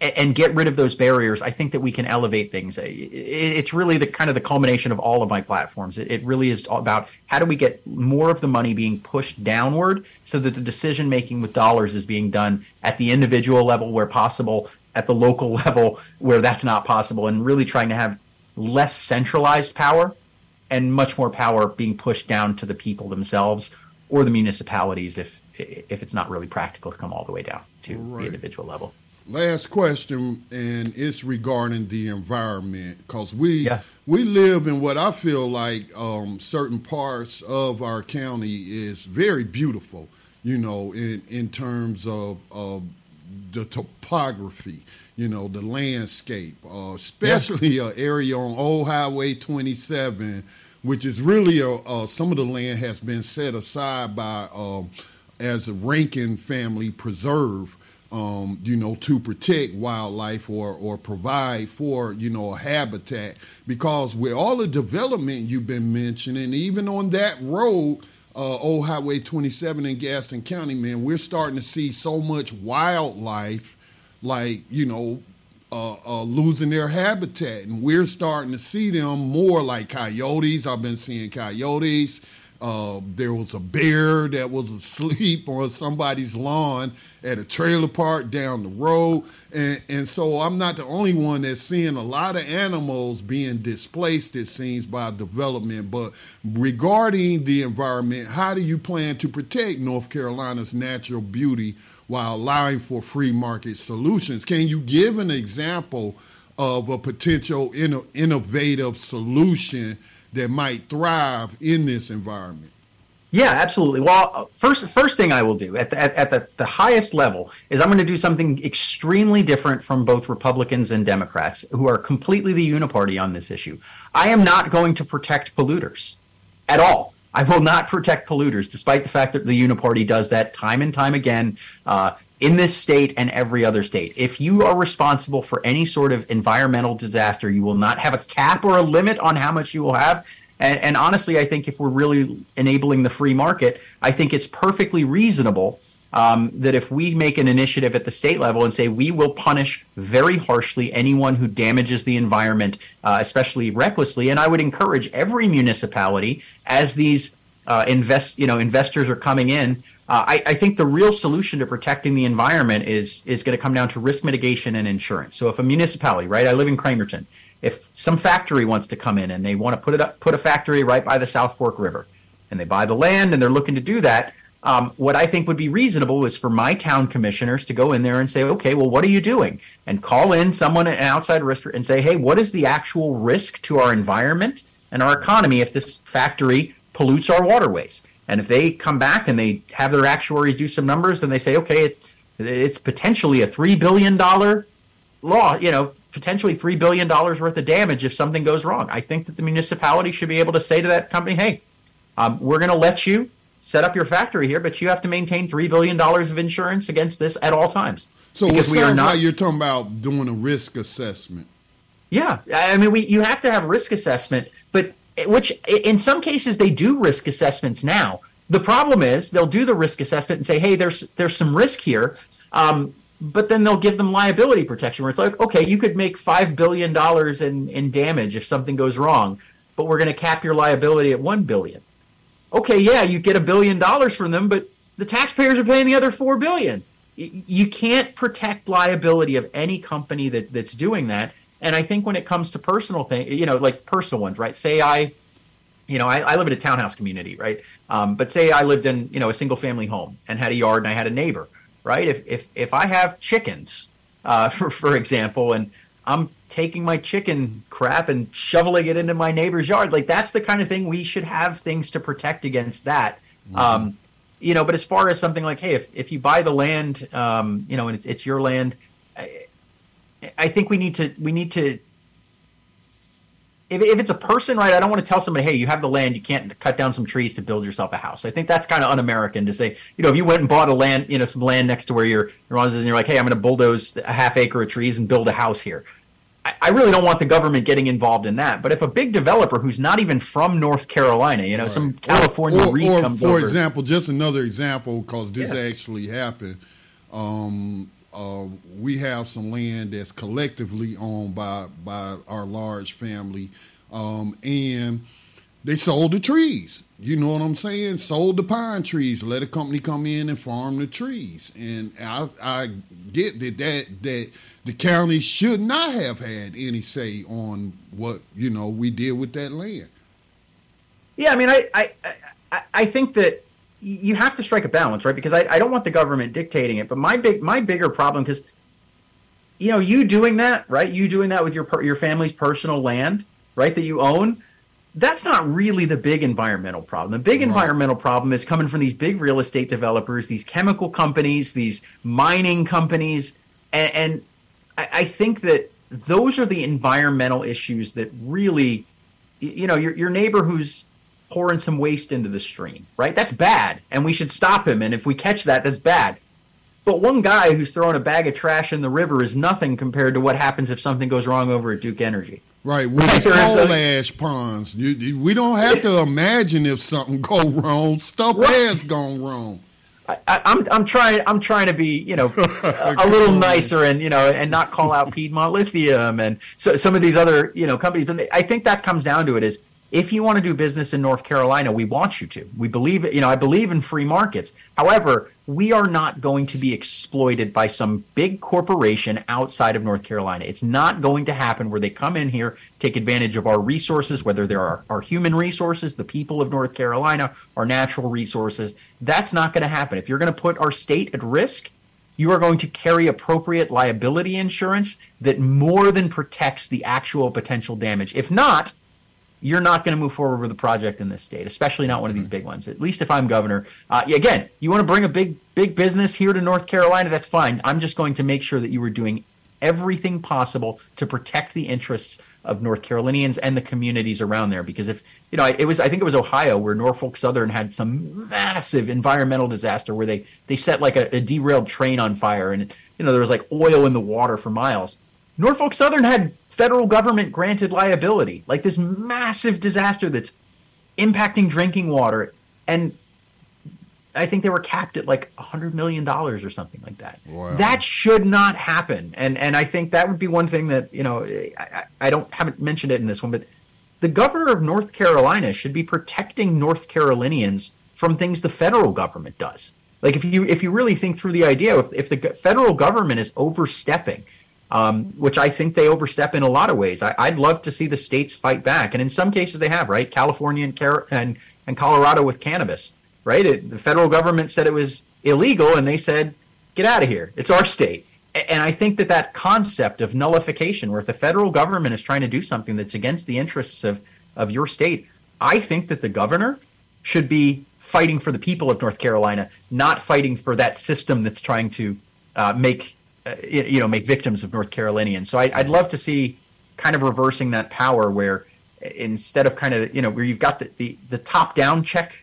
and get rid of those barriers, I think that we can elevate things. It's really the kind of the culmination of all of my platforms. It really is about how do we get more of the money being pushed downward so that the decision making with dollars is being done at the individual level where possible, at the local level where that's not possible, and really trying to have less centralized power and much more power being pushed down to the people themselves or the municipalities if if it's not really practical to come all the way down to right. the individual level. Last question, and it's regarding the environment because we yeah. we live in what I feel like um, certain parts of our county is very beautiful. You know, in in terms of, of the topography, you know, the landscape, uh, especially yeah. an area on Old Highway 27, which is really a, uh, some of the land has been set aside by um, as a Rankin family preserve um, you know, to protect wildlife or, or provide for, you know, a habitat. Because with all the development you've been mentioning, even on that road, uh, Old Highway 27 in Gaston County, man, we're starting to see so much wildlife, like, you know, uh, uh, losing their habitat. And we're starting to see them more like coyotes. I've been seeing coyotes. Uh, there was a bear that was asleep on somebody's lawn at a trailer park down the road. And, and so I'm not the only one that's seeing a lot of animals being displaced, it seems, by development. But regarding the environment, how do you plan to protect North Carolina's natural beauty while allowing for free market solutions? Can you give an example of a potential innovative solution? that might thrive in this environment? Yeah, absolutely. Well, uh, first first thing I will do at the, at, at the, the highest level is I'm going to do something extremely different from both Republicans and Democrats who are completely the uniparty on this issue. I am not going to protect polluters at all. I will not protect polluters, despite the fact that the uniparty does that time and time again. Uh, in this state and every other state. If you are responsible for any sort of environmental disaster, you will not have a cap or a limit on how much you will have. And, and honestly, I think if we're really enabling the free market, I think it's perfectly reasonable um, that if we make an initiative at the state level and say we will punish very harshly anyone who damages the environment, uh, especially recklessly, and I would encourage every municipality as these uh, invest, you know, investors are coming in uh, I, I, think the real solution to protecting the environment is is going to come down to risk mitigation and insurance. So if a municipality, right, I live in Cramerton, if some factory wants to come in and they want to put it up, put a factory right by the South Fork River, and they buy the land and they're looking to do that, um, what I think would be reasonable is for my town commissioners to go in there and say, okay, well, what are you doing? And call in someone, an outside risk, and say, hey, what is the actual risk to our environment and our economy if this factory pollutes our waterways? And if they come back and they have their actuaries do some numbers and they say, okay, it, it's potentially a $3 billion law, you know, potentially $3 billion worth of damage if something goes wrong. I think that the municipality should be able to say to that company, hey, um, we're going to let you set up your factory here, but you have to maintain $3 billion of insurance against this at all times. So because we are not, like you're talking about doing a risk assessment. Yeah. I mean, we, you have to have risk assessment, but which in some cases they do risk assessments now. The problem is they'll do the risk assessment and say, "Hey, there's there's some risk here," um, but then they'll give them liability protection where it's like, "Okay, you could make five billion dollars in in damage if something goes wrong, but we're going to cap your liability at one billion. Okay, yeah, you get a billion dollars from them, but the taxpayers are paying the other four billion. You can't protect liability of any company that that's doing that and I think when it comes to personal things, you know, like personal ones, right? Say I, you know, I, I live in a townhouse community, right? Um, but say I lived in, you know, a single family home and had a yard and I had a neighbor, right? If if if I have chickens, uh, for for example, and I'm taking my chicken crap and shoveling it into my neighbor's yard, like that's the kind of thing we should have things to protect against that. Mm-hmm. Um, you know, but as far as something like, hey, if, if you buy the land, um, you know, and it's, it's your land, I think we need to we need to if, if it's a person, right, I don't want to tell somebody, hey, you have the land, you can't cut down some trees to build yourself a house. I think that's kind of un-American to say, you know, if you went and bought a land, you know, some land next to where your your is, and you're like, hey, I'm going to bulldoze a half acre of trees and build a house here. I, I, really don't want the government getting involved in that. But if a big developer who's not even from North Carolina, you know, right. some California or, or, or for over, example, just another example because this yeah. actually happened. Um, uh, we have some land that's collectively owned by by our large family, um, and they sold the trees. You know what I'm saying? Sold the pine trees. Let a company come in and farm the trees. And I, I get that that that the county should not have had any say on what you know we did with that land. Yeah, I mean, I I I, I think that you have to strike a balance, right? Because I, I don't want the government dictating it. But my big my bigger problem because you know you doing that, right? You doing that with your your family's personal land, right? That you own that's not really the big environmental problem. The big right. environmental problem is coming from these big real estate developers, these chemical companies, these mining companies, and, and I, I, think that those are the environmental issues that really, you know, your your neighbor who's pouring some waste into the stream, right? That's bad, and we should stop him. And if we catch that, that's bad. But one guy who's throwing a bag of trash in the river is nothing compared to what happens if something goes wrong over at Duke Energy. Right, the coal ash ponds. You, you, we don't have to imagine if something go wrong. Stuff right. has gone wrong. I, am I'm, I'm trying I'm trying to be you know a, a little nicer and you know and not call out Piedmont Lithium and so some of these other you know companies. But I think that comes down to it is if you want to do business in North Carolina, we want you to. We believe, you know, I believe in free markets. However, we are not going to be exploited by some big corporation outside of North Carolina. It's not going to happen where they come in here, take advantage of our resources, whether they're our, our human resources, the people of North Carolina, our natural resources. That's not going to happen. If you're going to put our state at risk, you are going to carry appropriate liability insurance that more than protects the actual potential damage. If not, you're not going to move forward with a project in this state, especially not one of these big ones. At least if I'm governor. Uh, again, you want to bring a big big business here to North Carolina, that's fine. I'm just going to make sure that you are doing everything possible to protect the interests of North Carolinians and the communities around there. Because if you know, it was I think it was Ohio where Norfolk Southern had some massive environmental disaster where they they set like a, a derailed train on fire and you know there was like oil in the water for miles. Norfolk Southern had federal government granted liability, like this massive disaster that's impacting drinking water. And I think they were capped at like a hundred million dollars or something like that. Wow. That should not happen. And and I think that would be one thing that you know I, I don't haven't mentioned it in this one, but the governor of North Carolina should be protecting North Carolinians from things the federal government does. Like if you if you really think through the idea, if, if the federal government is overstepping um, which I think they overstep in a lot of ways. I, would love to see the states fight back, and in some cases they have. Right, California and Car- and, and Colorado with cannabis. Right, it, the federal government said it was illegal, and they said, "Get out of here! It's our state." And I think that that concept of nullification, where if the federal government is trying to do something that's against the interests of of your state, I think that the governor should be fighting for the people of North Carolina, not fighting for that system that's trying to uh, make you know make victims of North Carolinians. So I, would love to see kind of reversing that power where instead of kind of you know where you've got the, the, the top down check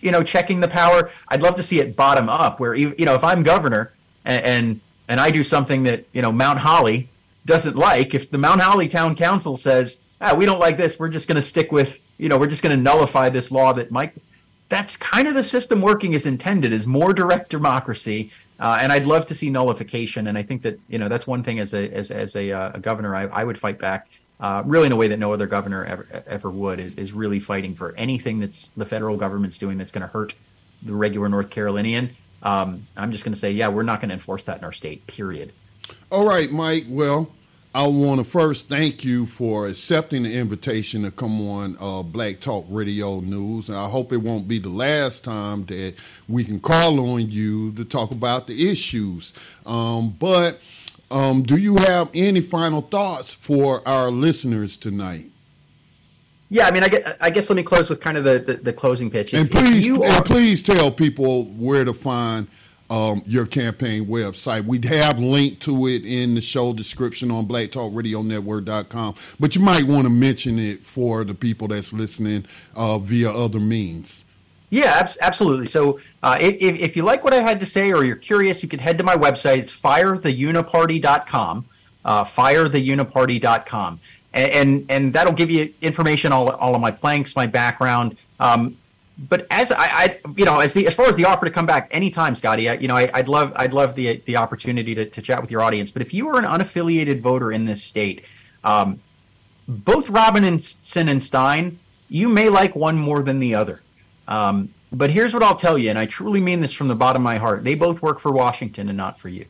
you know checking the power i'd love to see it bottom up where you know if i'm governor and, and and i do something that you know mount holly doesn't like if the mount holly town council says ah, we don't like this we're just going to stick with you know we're just going to nullify this law that mike that's kind of the system working as intended is more direct democracy uh, and I'd love to see nullification. And I think that you know that's one thing as a as, as a, uh, a governor I, I, would fight back. Uh, really, in a way that no other governor ever ever would, is, is really fighting for anything that's the federal government's doing that's going to hurt the regular North Carolinian. Um, I'm just going to say, yeah, we're not going to enforce that in our state. Period. All right, Mike. Well, I want to first thank you for accepting the invitation to come on uh, Black Talk Radio News. And I hope it won't be the last time that we can call on you to talk about the issues. Um, but um, do you have any final thoughts for our listeners tonight? Yeah, I mean, I guess, I guess let me close with kind of the, the, the closing pitch. And please, are, and please tell people where to find um, your campaign website. We have linked to it in the show description on blacktalkradionetwork.com, but you might want to mention it for the people that's listening uh, via other means. Yeah, absolutely. So uh, if, if you like what I had to say or you're curious, you can head to my website. It's firetheuniparty.com, uh, firetheuniparty.com. And, and, and that'll give you information, all, all of my planks, my background. Um, but as I, I, you know, as the as far as the offer to come back anytime, Scotty, I, you know, I, would love I'd love the the opportunity to, to chat with your audience. But if you are an unaffiliated voter in this state, um, both Robinson and Stein, you may like one more than the other. Um, but here's what I'll tell you, and I truly mean this from the bottom of my heart: they both work for Washington and not for you.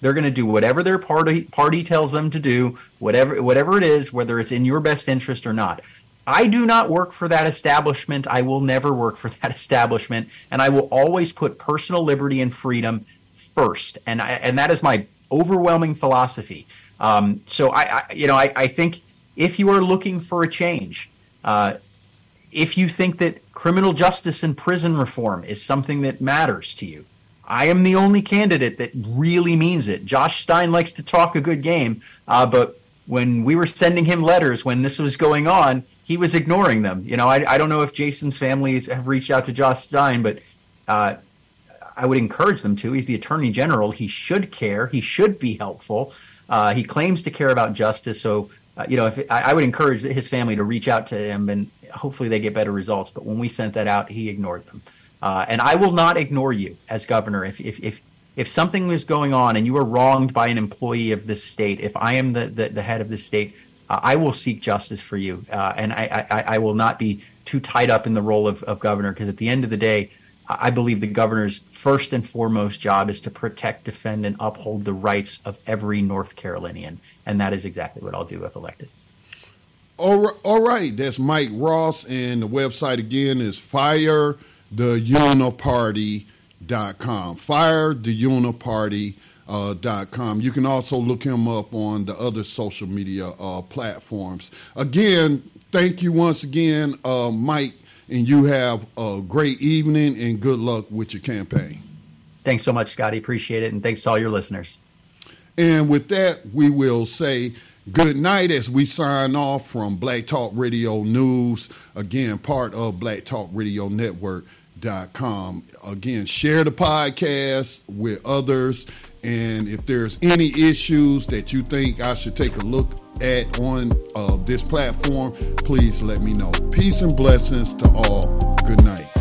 They're going to do whatever their party party tells them to do, whatever whatever it is, whether it's in your best interest or not. I do not work for that establishment. I will never work for that establishment, and I will always put personal liberty and freedom first. And I, and that is my overwhelming philosophy. Um, so I, I, you know, I, I, think if you are looking for a change, uh, if you think that criminal justice and prison reform is something that matters to you, I am the only candidate that really means it. Josh Stein likes to talk a good game, uh, but when we were sending him letters when this was going on, he was ignoring them. You know, I, I don't know if Jason's families have reached out to Josh Stein, but uh, I would encourage them to. He's the attorney general. He should care. He should be helpful. Uh, he claims to care about justice. So, uh, you know, if I, I, would encourage his family to reach out to him, and hopefully they get better results. But when we sent that out, he ignored them. Uh, and I will not ignore you as governor. If if if if something was going on and you were wronged by an employee of this state, if I am the, the, the head of this state, uh, I will seek justice for you, uh, and I, I, I, will not be too tied up in the role of, of governor because at the end of the day, I believe the governor's first and foremost job is to protect, defend, and uphold the rights of every North Carolinian, and that is exactly what I'll do if elected. All right, that's Mike Ross, and the website again is firetheuniparty.com. Fire the Uniparty uh, dot com. You can also look him up on the other social media uh, platforms. Again, thank you once again, uh, Mike, and you have a great evening and good luck with your campaign. Thanks so much, Scotty. Appreciate it, and thanks to all your listeners. And with that, we will say good night as we sign off from Black Talk Radio News, again, part of Black Talk Radio Network. Dot com. Again, share the podcast with others and if there's any issues that you think I should take a look at on uh, this platform, please let me know. Peace and blessings to all. Good night.